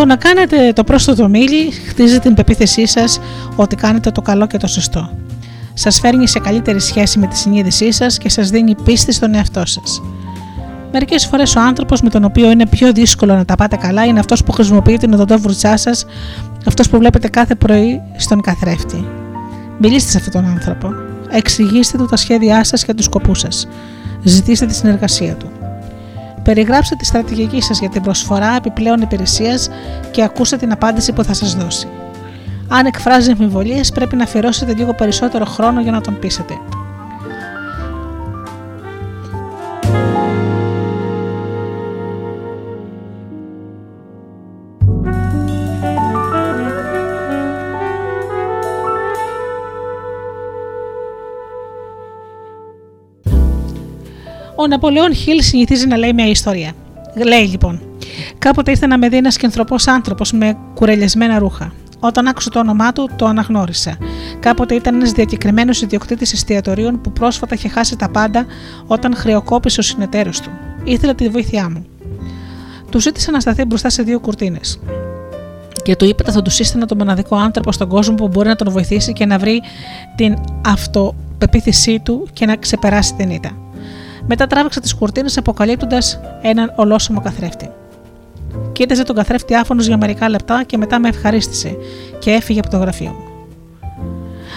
Να κάνετε το πρόσθετο μίλι χτίζει την πεποίθησή σας ότι κάνετε το καλό και το σωστό. Σας φέρνει σε καλύτερη σχέση με τη συνείδησή σας και σας δίνει πίστη στον εαυτό σας. Μερικές φορές ο άνθρωπος με τον οποίο είναι πιο δύσκολο να τα πάτε καλά είναι αυτός που χρησιμοποιεί την οδοντόβουρτσά σας, αυτός που βλέπετε κάθε πρωί στον καθρέφτη. Μιλήστε σε αυτόν τον άνθρωπο. Εξηγήστε του τα σχέδιά σας και τους σκοπούς σας. Ζητήστε τη συνεργασία του. Περιγράψτε τη στρατηγική σας για την προσφορά επιπλέον υπηρεσίας και ακούστε την απάντηση που θα σας δώσει. Αν εκφράζει αμφιβολίες, πρέπει να αφιερώσετε λίγο περισσότερο χρόνο για να τον πείσετε. Ο Ναπολεόν Χιλ συνηθίζει να λέει μια ιστορία. Λέει λοιπόν: Κάποτε ήρθε να με δει ένα κεντροπό άνθρωπος με κουρελιασμένα ρούχα. Όταν άκουσε το όνομά του, το αναγνώρισα. Κάποτε ήταν ένας διακεκριμένος ιδιοκτήτης εστιατορίων που πρόσφατα είχε χάσει τα πάντα όταν χρεοκόπησε ο συνεταίρος του. Ήθελε τη βοήθειά μου. Του ζήτησε να σταθεί μπροστά σε δύο κουρτίνες. Και του είπε ότι θα τους σύστηνα τον μοναδικό άνθρωπο στον κόσμο που μπορεί να τον βοηθήσει και να βρει την αυτοπεποίθησή του και να ξεπεράσει την ήττα. Μετά τράβηξε τις κουρτίνες αποκαλύπτοντας έναν ολόσωμο καθρέφτη. Κοίταζε τον καθρέφτη άφωνος για μερικά λεπτά και μετά με ευχαρίστησε και έφυγε από το γραφείο μου.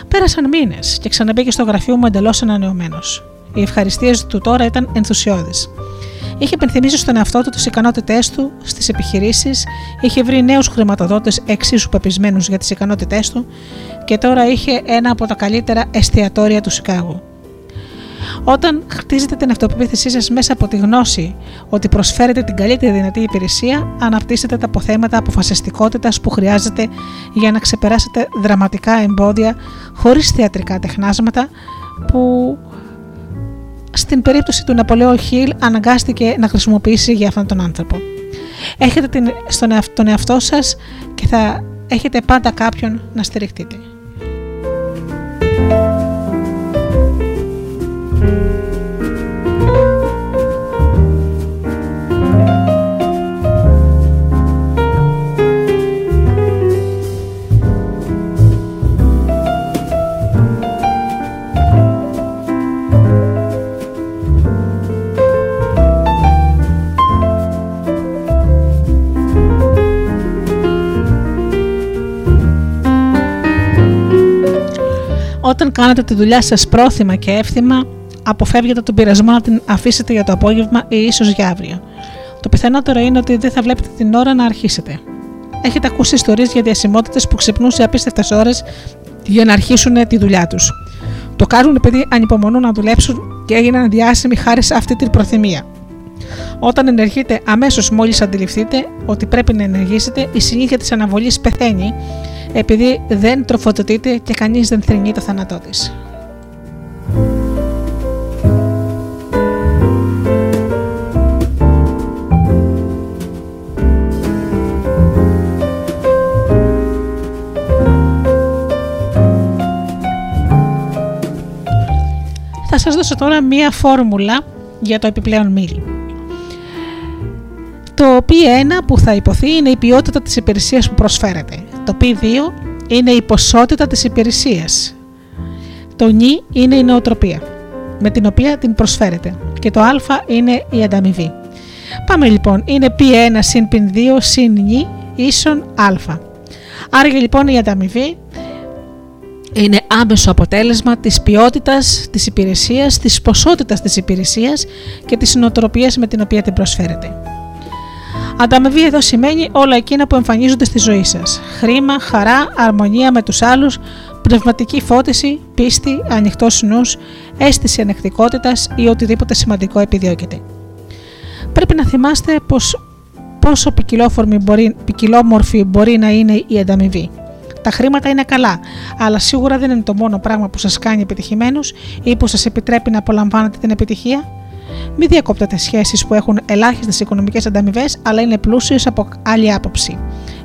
Πέρασαν μήνες και ξαναμπήκε στο γραφείο μου εντελώς ανανεωμένος. Οι ευχαριστίες του τώρα ήταν ενθουσιώδεις. Είχε υπενθυμίσει στον εαυτό του τις ικανότητές του στις επιχειρήσεις, είχε βρει νέους χρηματοδότες εξίσου πεπισμένους για τις ικανότητές του και τώρα είχε ένα από τα καλύτερα εστιατόρια του Σικάγου. Όταν χτίζετε την αυτοπεποίθησή σας μέσα από τη γνώση ότι προσφέρετε την καλύτερη δυνατή υπηρεσία, αναπτύσσετε τα αποθέματα αποφασιστικότητας που χρειάζεται για να ξεπεράσετε δραματικά εμπόδια χωρίς θεατρικά τεχνάσματα που στην περίπτωση του Ναπολέο Χιλ αναγκάστηκε να χρησιμοποιήσει για αυτόν τον άνθρωπο. Έχετε την, στον εαυτό, τον εαυτό σας και θα έχετε πάντα κάποιον να στηριχτείτε. Κάνετε τη δουλειά σας πρόθυμα και εύθυμα, αποφεύγετε τον πειρασμό να την αφήσετε για το απόγευμα ή ίσως για αύριο. Το πιθανότερο είναι ότι δεν θα βλέπετε την ώρα να αρχίσετε. Έχετε ακούσει ιστορίες για διασημότητες που ξυπνούν σε απίστευτες ώρες για να αρχίσουν τη δουλειά τους. Το κάνουν επειδή ανυπομονούν να δουλέψουν και έγιναν διάσημοι χάρη σε αυτή την προθυμία. Όταν ενεργείτε αμέσως μόλις αντιληφθείτε ότι πρέπει να ενεργήσετε, η συνήθεια της αναβολής πεθαίνει επειδή δεν τροφοδοτείται και κανείς δεν θρυνεί το θάνατό της. Θα σας δώσω τώρα μία φόρμουλα για το επιπλέον μίλ. Το P1 που θα υποθεί είναι η ποιότητα της υπηρεσίας που προσφέρετε. Το P2 είναι η ποσότητα της υπηρεσίας. Το νι είναι η νοοτροπία με την οποία την προσφέρετε και το α είναι η ανταμοιβή. Πάμε λοιπόν, είναι P1 συν P2 συν νι ίσον α. Άρα λοιπόν η ανταμοιβή είναι άμεσο αποτέλεσμα της ποιότητας της υπηρεσίας, της ποσότητας της υπηρεσίας και της νοοτροπίας με την οποία την προσφέρετε. Ανταμοιβή εδώ σημαίνει όλα εκείνα που εμφανίζονται στη ζωή σας. Χρήμα, χαρά, αρμονία με τους άλλους, πνευματική φώτιση, πίστη, ανοιχτός νους, αίσθηση ανεκτικότητας ή οτιδήποτε σημαντικό επιδιώκεται. Πρέπει να θυμάστε πως πόσο μπορεί, ποικιλόμορφη μπορεί να είναι η ανταμοιβή. Τα χρήματα είναι καλά, αλλά σίγουρα δεν είναι το μόνο πράγμα που σας κάνει επιτυχημένους ή που σας επιτρέπει να απολαμβάνετε την επιτυχία. Μην διακόπτετε σχέσεις που έχουν ελάχιστες οικονομικές ανταμοιβές, αλλά είναι πλούσιες από άλλη άποψη.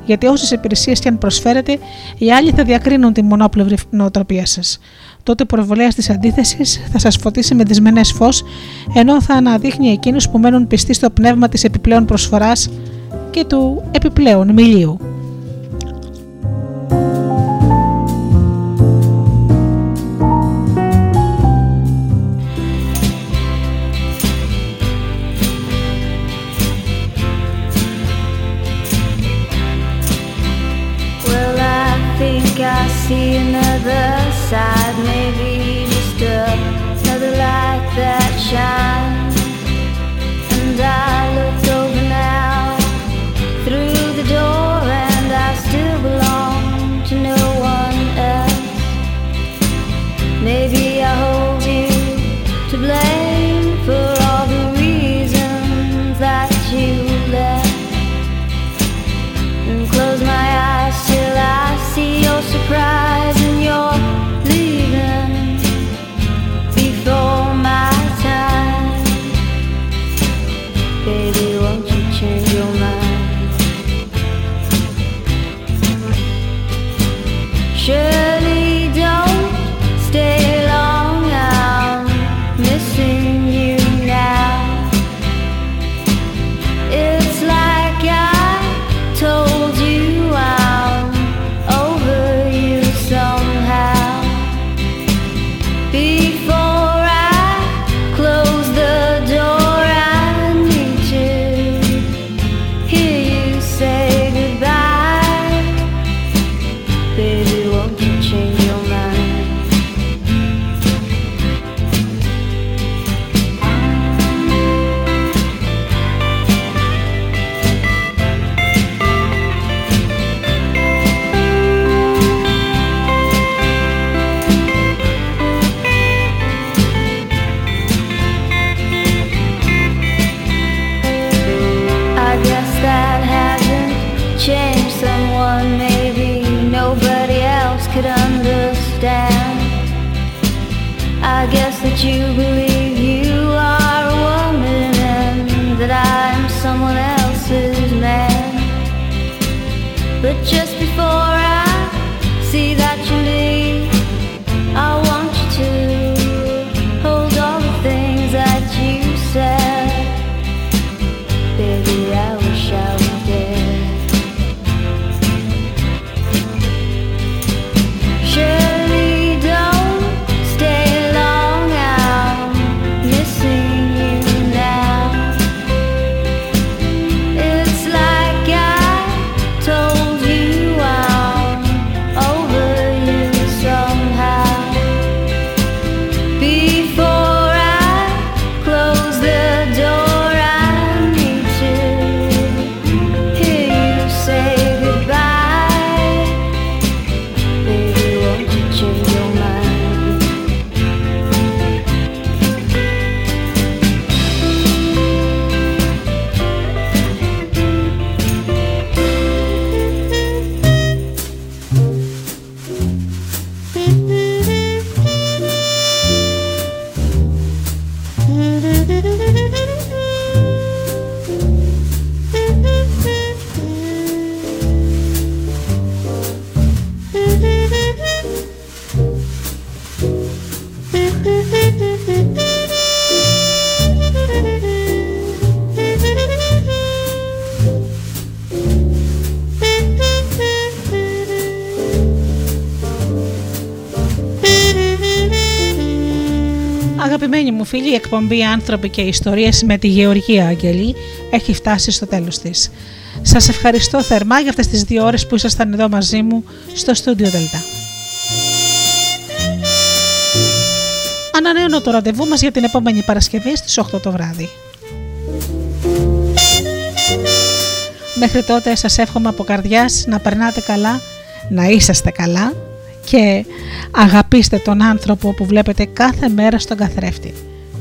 Γιατί όσες υπηρεσίες και αν προσφέρετε, οι άλλοι θα διακρίνουν τη μονόπλευρη νοοτροπία σας. Τότε ο προβολέα της αντίθεσης θα σας φωτίσει με δυσμενές φως, ενώ θα αναδείχνει εκείνους που μένουν πιστοί στο πνεύμα της επιπλέον προσφοράς και του επιπλέον μιλίου. shine. εκπομπή «Άνθρωποι και Ιστορίες» με τη Γεωργία Αγγελή έχει φτάσει στο τέλος της. Σας ευχαριστώ θερμά για αυτές τις δύο ώρες που ήσασταν εδώ μαζί μου στο στούντιο Δελτά. Ανανέωνω το ραντεβού μας για την επόμενη Παρασκευή στις 8 το βράδυ. Μέχρι τότε σας εύχομαι από καρδιάς να περνάτε καλά, να είσαστε καλά και αγαπήστε τον άνθρωπο που βλέπετε κάθε μέρα στον καθρέφτη.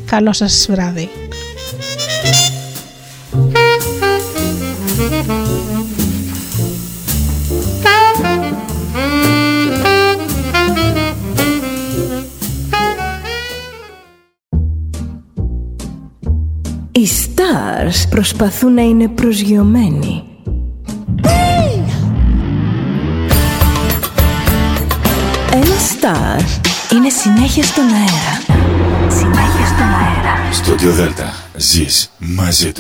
Καλό σας βράδυ. Οι stars προσπαθούν να είναι προσγειωμένοι. Ένα star είναι συνέχεια στον αέρα στο Διοδέλτα ζεις μαζί τους.